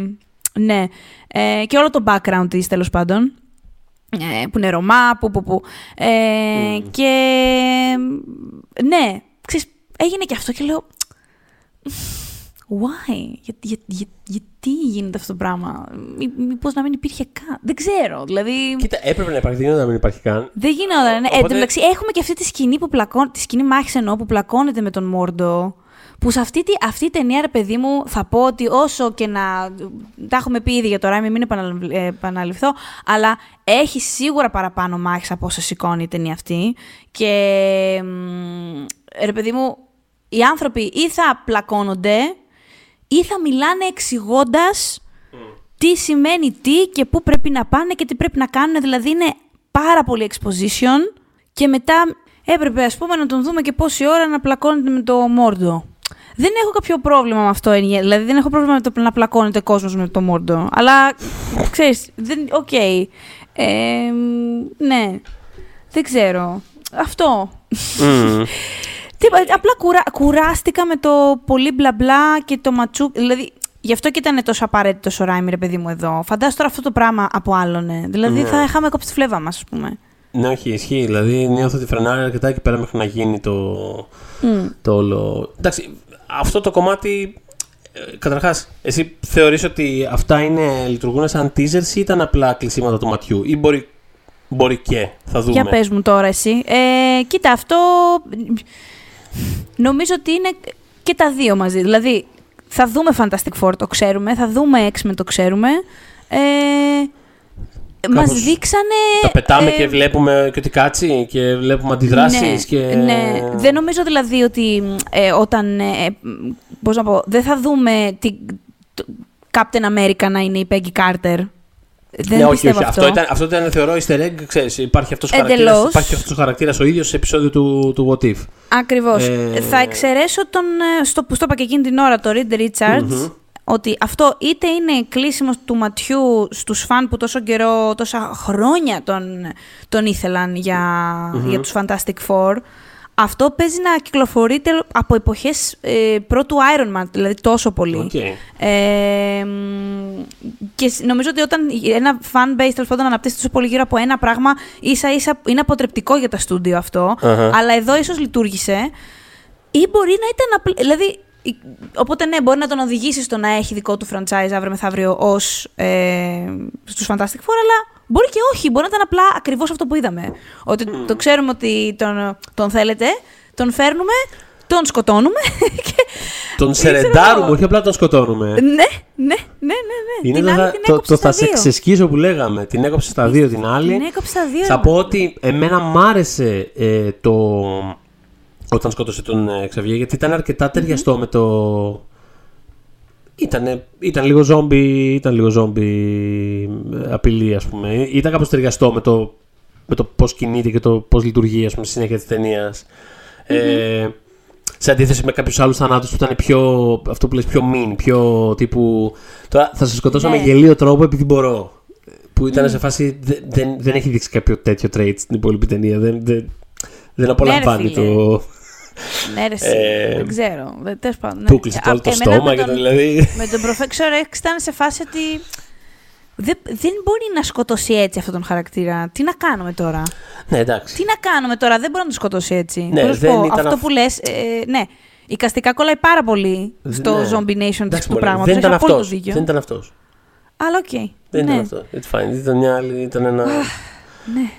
ναι. Ε, και όλο το background της, τέλος πάντων. Ε, που είναι Ρωμά, που, που, που. Ε, Και ναι, ξέρεις, έγινε και αυτό και λέω Why? Για, για, για, γιατί γίνεται αυτό το πράγμα; Μήπως να μην υπήρχε καν; Δεν ξέρω. Δηλαδή... Κοίτα, έπρεπε να υπάρχει, δεν γινόταν να μην υπάρχει καν. Δεν γινόταν. Ναι. Οπότε... Ε, έχουμε και αυτή τη σκηνή που πλακώνει, τη σκηνή μάχης εννοώ που πλακώνεται με τον Μόρντο. Που σε αυτή, αυτή η ταινία, ρε παιδί μου, θα πω ότι όσο και να. Τα έχουμε πει ήδη για το Ράιμι, μην επαναληφθώ, αλλά έχει σίγουρα παραπάνω μάχης από όσο σηκώνει η ταινία αυτή. Και. Ρε παιδί μου, οι άνθρωποι ή θα πλακώνονται ή θα μιλάνε εξηγώντας τι σημαίνει τι και πού πρέπει να πάνε και τι πρέπει να κάνουν. Δηλαδή είναι πάρα πολύ exposition και μετά έπρεπε ας πούμε να τον δούμε και πόση ώρα να πλακώνεται με το Μόρντο. Δεν έχω κάποιο πρόβλημα με αυτό, δηλαδή δεν έχω πρόβλημα με το να πλακώνεται κόσμος με το Μόρντο. Αλλά, ξέρεις, δεν, οκ. Okay. Ε, ναι, δεν ξέρω. Αυτό. Mm. απλά κουρα, κουράστηκα με το πολύ μπλα μπλα και το ματσού. Δηλαδή, γι' αυτό και ήταν τόσο απαραίτητο ο Ράιμι, ρε παιδί μου, εδώ. Φαντάζομαι τώρα αυτό το πράγμα από άλλον. Ναι. Δηλαδή, ναι. θα είχαμε κόψει τη φλέβα μας, ας πούμε. Ναι, όχι, ισχύει. Δηλαδή, νιώθω ότι φρενάρει αρκετά εκεί πέρα μέχρι να γίνει το, mm. το όλο. Εντάξει, αυτό το κομμάτι. Ε, Καταρχάς, εσύ θεωρείς ότι αυτά είναι, λειτουργούν σαν teasers ή ήταν απλά κλεισίματα του ματιού, ή μπορεί, μπορεί και, θα δούμε. Για πες μου τώρα εσύ. Ε, κοίτα, αυτό Νομίζω ότι είναι και τα δύο μαζί. Δηλαδή, θα δούμε Fantastic Four, το ξέρουμε. Θα δούμε X-Men, το ξέρουμε. Ε, μας δείξανε... Τα πετάμε ε, και βλέπουμε και ότι κάτσει και βλέπουμε αντιδράσεις ναι, και... Ναι, δεν νομίζω δηλαδή ότι ε, όταν, ε, πώς να πω, δεν θα δούμε τη, Captain America να είναι η Peggy Carter δεν ναι, όχι, όχι. Αυτό. Αυτό, ήταν, αυτό ήταν θεωρώ easter egg, ξέρεις, υπάρχει αυτός ο χαρακτήρας, υπάρχει αυτός ο χαρακτήρας ο ίδιος σε επεισόδιο του, του What If. Ακριβώς. Ε... Θα εξαιρέσω τον, ε, στο που στο είπα και εκείνη την ώρα, το Reed Richards, ότι αυτό είτε είναι κλείσιμο του ματιού στους φαν που τόσο καιρό, τόσα χρόνια τον, τον ήθελαν για, mm-hmm. για τους Fantastic Four, αυτό παίζει να κυκλοφορείται από εποχές ε, πρώτου Iron Man, δηλαδή τόσο πολύ. Okay. Ε, και νομίζω ότι όταν ένα fan base τέλος πάντων αναπτύσσεται τόσο πολύ γύρω από ένα πράγμα, ίσα ίσα είναι αποτρεπτικό για τα στούντιο Αλλά εδώ ίσως λειτουργήσε. Ή μπορεί να ήταν απλά. Δηλαδή, Οπότε ναι, μπορεί να τον οδηγήσεις στο να έχει δικό του franchise αύριο μεθαύριο ως ε, στους Fantastic Four, αλλά Μπορεί και όχι, μπορεί να ήταν απλά ακριβώς αυτό που είδαμε. Ότι το ξέρουμε ότι τον, τον θέλετε, τον φέρνουμε, τον σκοτώνουμε. Και... Τον σερεντάρουμε, όχι απλά τον σκοτώνουμε. Ναι, ναι, ναι, ναι. ναι. Είναι την το, το, το θα σε ξεσκίζω που λέγαμε. Την έκοψε στα δύο την άλλη. Την έκοψε στα δύο. Θα πω ότι εμένα μ' άρεσε ε, το. Όταν σκότωσε τον ε, Ξαβιέ, γιατί ήταν αρκετά ταιριαστό με το Ήτανε, ήταν λίγο ζόμπι, ήταν λίγο ζόμπι ε, απειλή, ας πούμε. Ήταν κάπως ταιριαστό με το, με το πώς κινείται και το πώς λειτουργεί, ας πούμε, στη συνέχεια της ταινίας. Ε, σε αντίθεση με κάποιους άλλους θανάτους που ήταν πιο. αυτό που λες πιο mean, πιο τύπου. Τώρα θα σε σκοτώσω με ναι. γελίο τρόπο επειδή μπορώ. Που ήταν σε φάση. Δεν, δεν έχει δείξει κάποιο τέτοιο trait στην υπόλοιπη ταινία. Δεν, δεν, δεν απολαμβάνει ναι, το. Ναι, ρε, ε, δεν ξέρω. Τέλος πάντων. Ναι. Που κλειστεί όλο το στόμα και το δηλαδή. Με τον Professor X ήταν σε φάση ότι. Δεν, δεν μπορεί να σκοτώσει έτσι αυτόν τον χαρακτήρα. Τι να κάνουμε τώρα; Ναι, εντάξει. Τι να κάνουμε τώρα, δεν μπορεί να τον σκοτώσει έτσι. Ναι, δεν πω, αυτό που λες. Ε, ναι, καστικά κολλάει πάρα πολύ στο ναι. Zombie Nation του πράγματος. Δεν ήταν αυτός. Δεν ήταν αυτός. Αλλά οκ. Okay. Δεν ναι. ήταν αυτός. It's fine. Ήταν μια άλλη. Ήταν ένα. Ναι.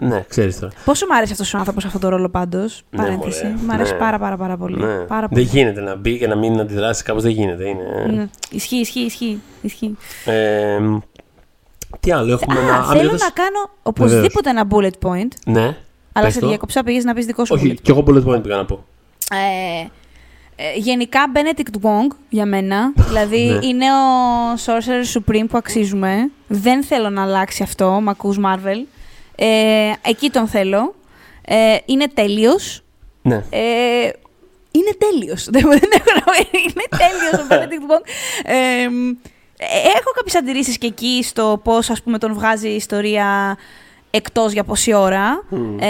Ε, ναι, ξέρεις τώρα. Πόσο μου άρεσε αυτός ο άνθρωπος αυτό το ρόλο πάντως; Ναι, Παρένθεση. Μ' αρέσει ναι. πάρα, πάρα, πάρα πολύ. Ναι. Πάρα πολύ. Δεν γίνεται να μπει και να μην αντιδράσει κάπως. Δεν γίνεται. Είναι... Ναι. Ισχύει, ισχύει, ισχύει. ισχύει. Ε, τι άλλο έχουμε Α, να Θέλω να κάνω οπωσδήποτε ένα bullet point. Ναι. Αλλά σε διακοψά πήγες να πεις δικό σου. Όχι, κι εγώ bullet point πήγα να πω. Ε, ε, γενικά Benedict Wong για μένα. δηλαδή ναι. είναι ο Sorcerer Supreme που αξίζουμε. Δεν θέλω να αλλάξει αυτό, μ' ακούς Marvel. Ε, εκεί τον θέλω. Ε, είναι τέλειος. Ναι. Ε, είναι τέλειος. Δεν έχω Είναι τέλειος ο Benedict Wong. Ε, έχω κάποιες αντιρρήσεις και εκεί στο πώς ας πούμε τον βγάζει η ιστορία εκτός για πόση ώρα. Ε,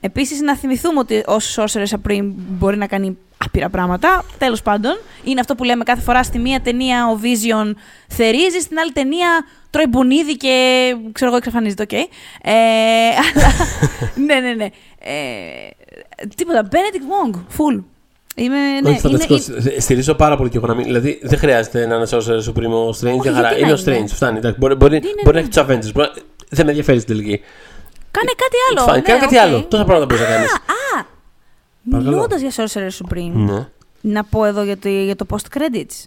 επίσης, να θυμηθούμε ότι ο Sorcerer Supreme μπορεί να κάνει άπειρα πράγματα. Τέλος πάντων, είναι αυτό που λέμε κάθε φορά στη μία ταινία ο Vision θερίζει, στην άλλη ταινία τρώει μπουνίδι και ξέρω εγώ εξαφανίζεται, οκ. Ε, αλλά, ναι, ναι, ναι. Ε, τίποτα, Benedict Wong, full. Είμαι, ναι, Όχι, φανταστικό. Στηρίζω πάρα πολύ και εγώ να μην. Δηλαδή δεν χρειάζεται να είναι ένα Supreme ο Strange. Όχι, μια χαρά. γιατί Είναι να ο Strange. είναι. Φτάνει. εντάξει. Μπορεί, μπορεί, Είναι, μπορεί να ναι. έχει τους Avengers. μπορεί να- Δεν με ενδιαφέρει στην τελική. Κάνε κάτι άλλο. Φάνη, ναι, κάνε κάτι οκ. άλλο. Τόσα πράγματα μπορείς να κάνεις. Α, Παρακαλώ. μιλώντας για Sorcerer Supreme, Ναι. να πω εδώ για το, για το post-credits.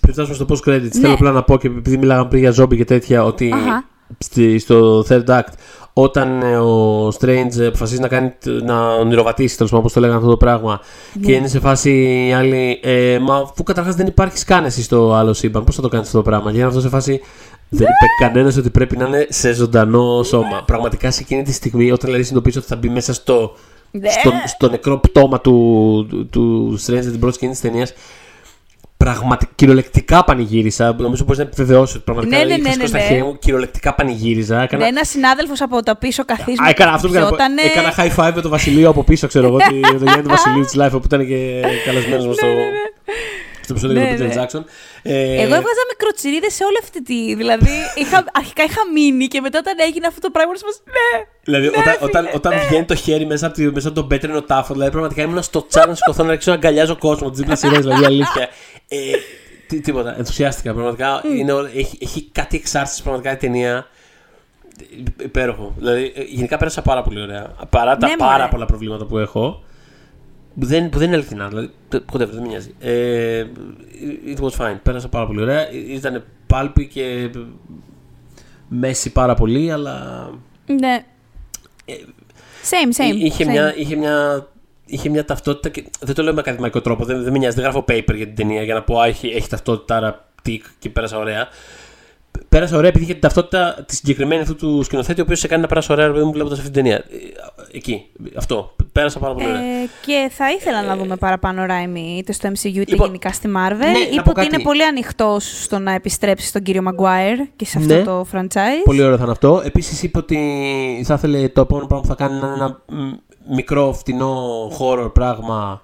Πριν φτάσουμε στο post credits, Ναι. θέλω απλά να πω και επειδή μιλάγαμε πριν για ζόμπι και τέτοια, ότι Αχα. στη- στο third act, όταν ε, ο Strange αποφασίζει να, κάνει, να ονειροβατήσει, τέλος πάντων, πώ το λέγανε αυτό το πράγμα, Ναι. και είναι σε φάση οι άλλοι. Ε, μα αφού καταρχάς δεν υπάρχει σκάνεση στο άλλο σύμπαν, πώς θα το κάνεις αυτό το πράγμα. Και είναι αυτό σε φάση. Δεν είπε κανένας ότι πρέπει να είναι σε ζωντανό σώμα. Πραγματικά σε εκείνη τη στιγμή, όταν δηλαδή συνειδητοποιήσει ότι θα μπει μέσα στο, Ναι. στο, στο νεκρό πτώμα του, του, του Stranger την πρώτη σκηνή της ταινίας. Πραγματικά, κυριολεκτικά πανηγύρισα. Νομίζω μπορείς να επιβεβαιώσεις ότι πραγματικά Ναι, ναι, είχα ναι, σηκώσει ναι, τα ναι. χέρια μου. Κυριολεκτικά πανηγύριζα. Έκανα, Ένας συνάδελφος από τα πίσω καθίσματα. Α, έκανα αυτό που έκανα. χτυπιότανε. Έκανα high five με τον Βασιλείο από πίσω, ξέρω εγώ. τη- τον Γιάννη του Βασιλείου της Life που ήταν και καλεσμένος μας στο, στο επεισόδιο Ναι, με τον ναι. Peter Jackson. Ε, Εγώ έβγαζα μικροτσιρίδε σε όλη αυτή τη. Δηλαδή, είχα, αρχικά είχα μείνει και μετά όταν έγινε αυτό το πράγμα, ήμουν σε φάση, Ναι! Δηλαδή, Ναι, όταν, φίλε, όταν, όταν ναι. βγαίνει το χέρι μέσα από, τη, μέσα από τον πέτρινο τάφο, δηλαδή πραγματικά ήμουν στο τσάρ να σηκωθώ να αρχίσω να αγκαλιάζω κόσμο. Τις δίπλα σειρές, δηλαδή αλήθεια. Ε, τι, τίποτα. Ενθουσιάστηκα. Πραγματικά είναι, όλα- έχει, έχει κάτι εξάρτηση πραγματικά η ταινία. Υπέροχο. Δηλαδή, ε, γενικά πέρασα πάρα πολύ ωραία. Παρά τα Ναι, πάρα μωρέ. πολλά προβλήματα που έχω. Που δεν, που δεν είναι αληθινά. Δηλαδή, whatever, δεν με νοιάζει. Ε, it was fine. Πέρασα πάρα πολύ ωραία. Ήταν πάλπι και μέση πάρα πολύ, αλλά Ναι. Same, same. είχε, same. μια, είχε, μια, είχε μια ταυτότητα και δεν το λέω με ακαδημαϊκό τρόπο, δεν, δεν με νοιάζει, δεν γράφω paper για την ταινία για να πω α, έχει, έχει ταυτότητα, άρα τικ και πέρασα ωραία. Πέρασα ωραία επειδή είχε την ταυτότητα τη συγκεκριμένη αυτού του σκηνοθέτη, ο οποίος σε κάνει να περάσει ωραία, ρε παιδί μου, βλέποντας αυτή την ταινία. Ε, Εκεί, αυτό. Πέρασα πάρα πολύ ωραία. Ε, και θα ήθελα να δούμε παραπάνω Ράιμι είτε στο MCU είτε Λοιπόν, γενικά στη Marvel. ναι, να Είπε πω ότι κάτι. είναι πολύ ανοιχτός στο να επιστρέψει στον κύριο Maguire και σε αυτό Ναι. το franchise. Πολύ ωραίο θα είναι αυτό. Επίσης είπε ότι θα ήθελε το επόμενο πράγμα που θα κάνει να είναι ένα μ, μικρό, φτηνό horror πράγμα.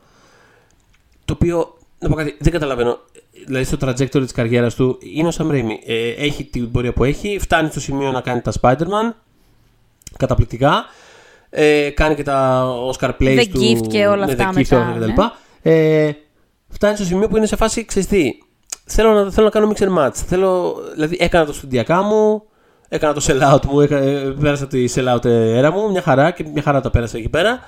Το οποίο, να πω κάτι, δεν καταλαβαίνω. Δηλαδή στο trajectory της καριέρας του είναι ο Sam Raimi. Ε, έχει την πορεία που έχει, φτάνει στο σημείο να κάνει τα Spider-Man. Καταπληκτικά. Ε, κάνει και τα Oscar Plays The του. Gift και όλα ναι, αυτά The Gift μετά, όλα αυτά κτλ. Ε, φτάνει στο σημείο που είναι σε φάση, ξέρεις τι, θέλω να, θέλω να κάνω mix and match. Θέλω, δηλαδή έκανα το στοντιακά μου, έκανα το sell-out μου, έκα, ε, πέρασα τη sell-out έρα μου, μια χαρά και μια χαρά τα πέρασα εκεί πέρα.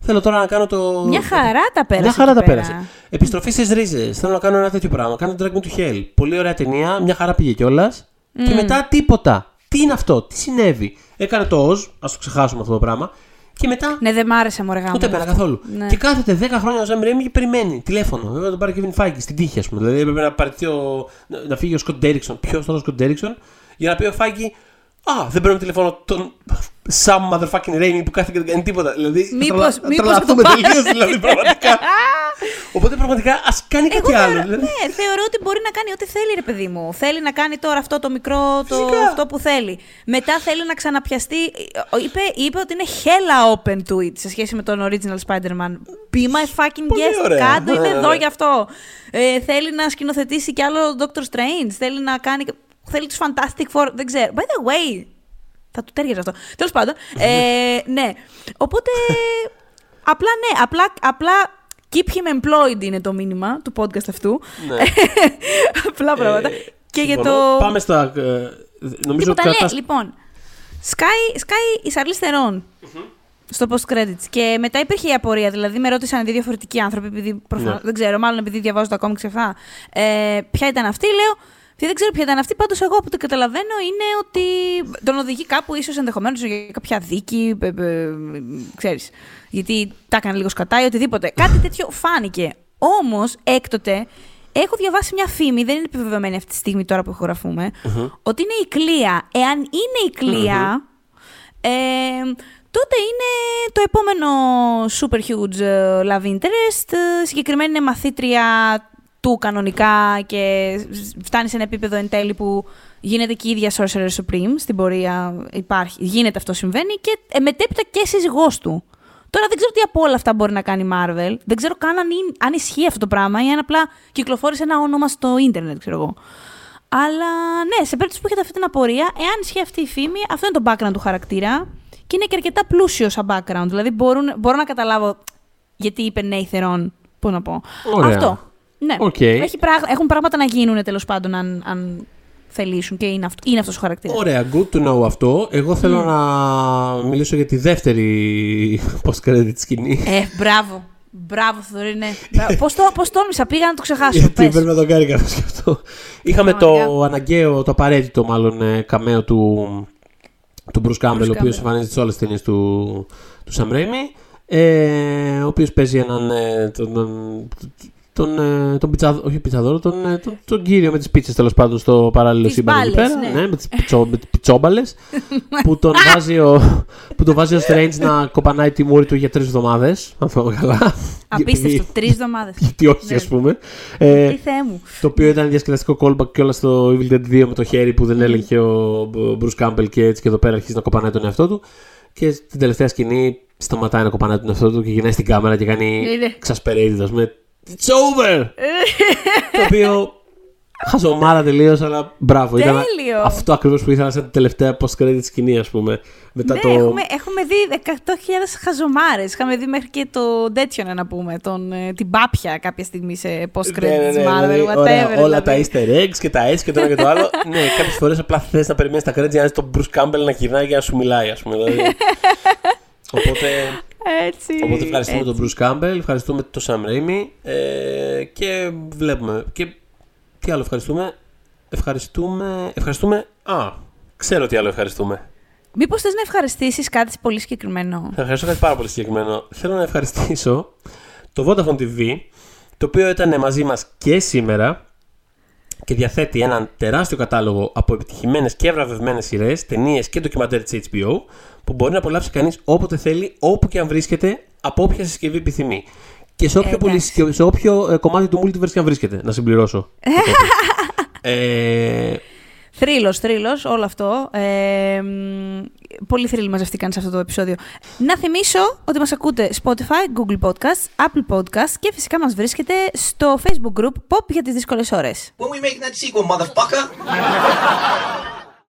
Θέλω τώρα να κάνω το. Μια χαρά τα πέρασε. Μια χαρά εκεί τα πέρα. πέρασε. Επιστροφή στις ρίζες. Θέλω να κάνω ένα τέτοιο πράγμα. Κάνω το Drag Me to Hell. Πολύ ωραία ταινία. Μια χαρά πήγε κιόλας. Και μετά τίποτα. Τι είναι αυτό, τι συνέβη; Έκανε το Oz, ας το ξεχάσουμε αυτό το πράγμα. Και μετά Ναι, δεν μ' άρεσε μου Ούτε εμένα καθόλου. Ναι. Και κάθεται 10 χρόνια ο Ζαμ Ρέμι και περιμένει τηλέφωνο. Βέβαια τον πάρει και Kevin Feige στην τύχη, ας πούμε. Δηλαδή έπρεπε να, πάρει ο, να, να φύγει ο Σκοτ Ντέριξον. Ποιος τώρα ο Σκοτ Ντέριξον, για να πει ο Feige, Α, δεν παίρνω τηλέφωνο τον Sam motherfucking Raimi που κάθεται και δεν κάνει τίποτα. Δηλαδή, Μήπως- θα μήπως τρελαθούμε το τελείως, δηλαδή πραγματικά. Οπότε πραγματικά ας κάνει κάτι Εγώ άλλο. θεωρώ, Δηλαδή. ναι, θεωρώ ότι μπορεί να κάνει ό,τι θέλει, ρε παιδί μου. Θέλει να κάνει τώρα αυτό το μικρό, το, Φυσικά. αυτό που θέλει. Μετά θέλει να ξαναπιαστεί. Είπε, είπε ότι είναι hella open to it σε σχέση με τον original Spider-Man. Be my fucking Πολύ guest. ωραία. Κάτω, είμαι Ναι, εδώ ναι. γι' αυτό. Ε, θέλει να σκηνοθετήσει κι άλλο Doctor Strange. Θέλει να κάνει. Θέλει τους Fantastic Four. Δεν ξέρω. By the way. Θα του ταίριαζε αυτό. Τέλος πάντων. Ε, ναι. Οπότε. απλά ναι. Απλά, απλά keep him employed είναι το μήνυμα του podcast αυτού. Ναι. Απλά πράγματα. Ε, και για συμφωνώ. το. Πάμε στα. ε, νομίζω Τίποτα, ότι ναι, κρατάς- λοιπόν. Σκάει, σκάει η Charlize Theron στο post credits. Και μετά υπήρχε η απορία. Δηλαδή, με ρώτησαν δύο διαφορετικοί άνθρωποι, επειδή προφανώς, Ναι. δεν ξέρω, μάλλον επειδή διαβάζω τα κόμιξ αυτά. Ε, ποια ήταν αυτή, λέω. Και δεν ξέρω ποια ήταν αυτή. Πάντως, εγώ που το καταλαβαίνω είναι ότι τον οδηγεί κάπου, ίσως ενδεχομένως για κάποια δίκη. Ε, ε, ξέρεις, γιατί τα έκανε λίγο σκατά ή οτιδήποτε. Κάτι τέτοιο φάνηκε. Όμως, έκτοτε, έχω διαβάσει μια φήμη, δεν είναι επιβεβαιωμένη αυτή τη στιγμή τώρα που ηχογραφούμε, ότι είναι η κλία. Εάν είναι η κλία, ε, τότε είναι το επόμενο super huge ε, love interest. Ε, Συγκεκριμένη είναι μαθήτρια του κανονικά και φτάνει σε ένα επίπεδο εν τέλει που γίνεται και η ίδια Sorcerer Supreme στην πορεία. Υπάρχει, γίνεται αυτό, συμβαίνει και ε, μετέπειτα και σύζυγός του. Τώρα δεν ξέρω τι από όλα αυτά μπορεί να κάνει η Marvel. Δεν ξέρω καν αν, αν ισχύει αυτό το πράγμα ή αν απλά κυκλοφόρησε ένα όνομα στο ίντερνετ, ξέρω εγώ. Αλλά ναι, σε περίπτωση που έχετε αυτή την απορία, εάν ισχύει αυτή η φήμη, αυτό είναι το background του χαρακτήρα και είναι και αρκετά πλούσιος σαν background. Δηλαδή μπορούν, μπορώ να καταλάβω γιατί είπε Νέιθερον. Πού να πω. Ωραία. Αυτό. Ναι. Okay. Έχει πράγ... Έχουν πράγματα να γίνουν τέλος πάντων αν, αν θελήσουν και είναι, αυτό, είναι αυτός ο χαρακτήρας. Ωραία, good to know αυτό. Εγώ θέλω να μιλήσω για τη δεύτερη post-credit σκηνή. Ε, μπράβο. Μπράβο, Θοδωρή, ναι. Πώς το, πώς τόλμησα, πήγα να το ξεχάσω. Γιατί πρέπει να τον κάνει κάποιος και αυτό. Είχαμε το αναγκαίο, το απαραίτητο μάλλον ε, καμαίο του, του Bruce Campbell, ο οποίος εμφανίζεται σε όλες τις ταινίες του, του Sam Raimi. Ε, ο οποίος παίζει έναν. Ε, τον, τον, ε, τον πιτσαδο, όχι πιτσαδόρο, τον, ε, τον, τον, κύριο με τις πίτσες τέλος πάντων στο παράλληλο σύμπαν εκεί πέρα. Ναι. ναι με τις πιτσόμπαλες. που, τον βάζει ο, που τον βάζει ο Strange να κοπανάει τη μούρη του για τρεις εβδομάδες. Αν θυμάμαι καλά. Απίστευτο, τρεις εβδομάδες. Γιατί όχι, ναι. α πούμε. Ε, Τι θεέ μου. Το οποίο ήταν διασκεδαστικό callback και όλα στο Evil Dead 2 με το χέρι που δεν έλεγχε ο Bruce Campbell και έτσι και εδώ πέρα αρχίζει να κοπανάει τον εαυτό του. Και στην τελευταία σκηνή σταματάει να κοπανάει τον εαυτό του και γυρνάει στην κάμερα και κάνει ξασπερέιδιδο με It's over! το οποίο χαζομάρα τελείως, αλλά μπράβο. Τέλειο. Ήταν αυτό ακριβώς που ήθελα σαν τελευταία post-credit σκηνή, ας πούμε. Μετά ναι, το... έχουμε, έχουμε δει 100.000 χαζομάρες. Είχαμε δει μέχρι και το τέτοιο να πούμε, τον, την Πάπια κάποια στιγμή σε post-credit ναι, ναι, ναι, Marvel. Δηλαδή, whatever, ωραία, όλα δηλαδή. τα easter eggs και τα S και το ένα και το άλλο. ναι, κάποιες φορές απλά θες να περιμένεις τα credits για να δεις τον Bruce Campbell να γυρνάει για να σου μιλάει, ας πούμε. Δηλαδή. Οπότε. Έτσι, Οπότε ευχαριστούμε έτσι. τον Bruce Campbell, ευχαριστούμε τον Sam Raimi ε, και βλέπουμε. Και τι άλλο ευχαριστούμε; Ευχαριστούμε. Ευχαριστούμε. Α, ξέρω τι άλλο ευχαριστούμε. Μήπως θες να ευχαριστήσεις κάτι πολύ συγκεκριμένο; Θα ευχαριστώ κάτι πάρα πολύ συγκεκριμένο. Θέλω να ευχαριστήσω το Vodafone TV, το οποίο ήταν μαζί μας και σήμερα και διαθέτει έναν τεράστιο κατάλογο από επιτυχημένες και βραβευμένες σειρές, ταινίες και ντοκιμαντέρ της HBO, που μπορεί να απολαύσει κανείς όποτε θέλει, όπου και αν βρίσκεται, από όποια συσκευή επιθυμεί. Και σε όποιο, Εντάξει. πολυ- σε όποιο ε, κομμάτι του multiverse και αν βρίσκεται, να συμπληρώσω. ε, Θρύλος, θρύλος, όλο αυτό. Ε, μ, πολύ θρύλοι μαζευτήκαν σε αυτό το επεισόδιο. Να θυμίσω ότι μας ακούτε Spotify, Google Podcasts, Apple Podcasts και φυσικά μας βρίσκεται στο Facebook group Pop για τις δύσκολες ώρες. When we making that sequel, motherfucker?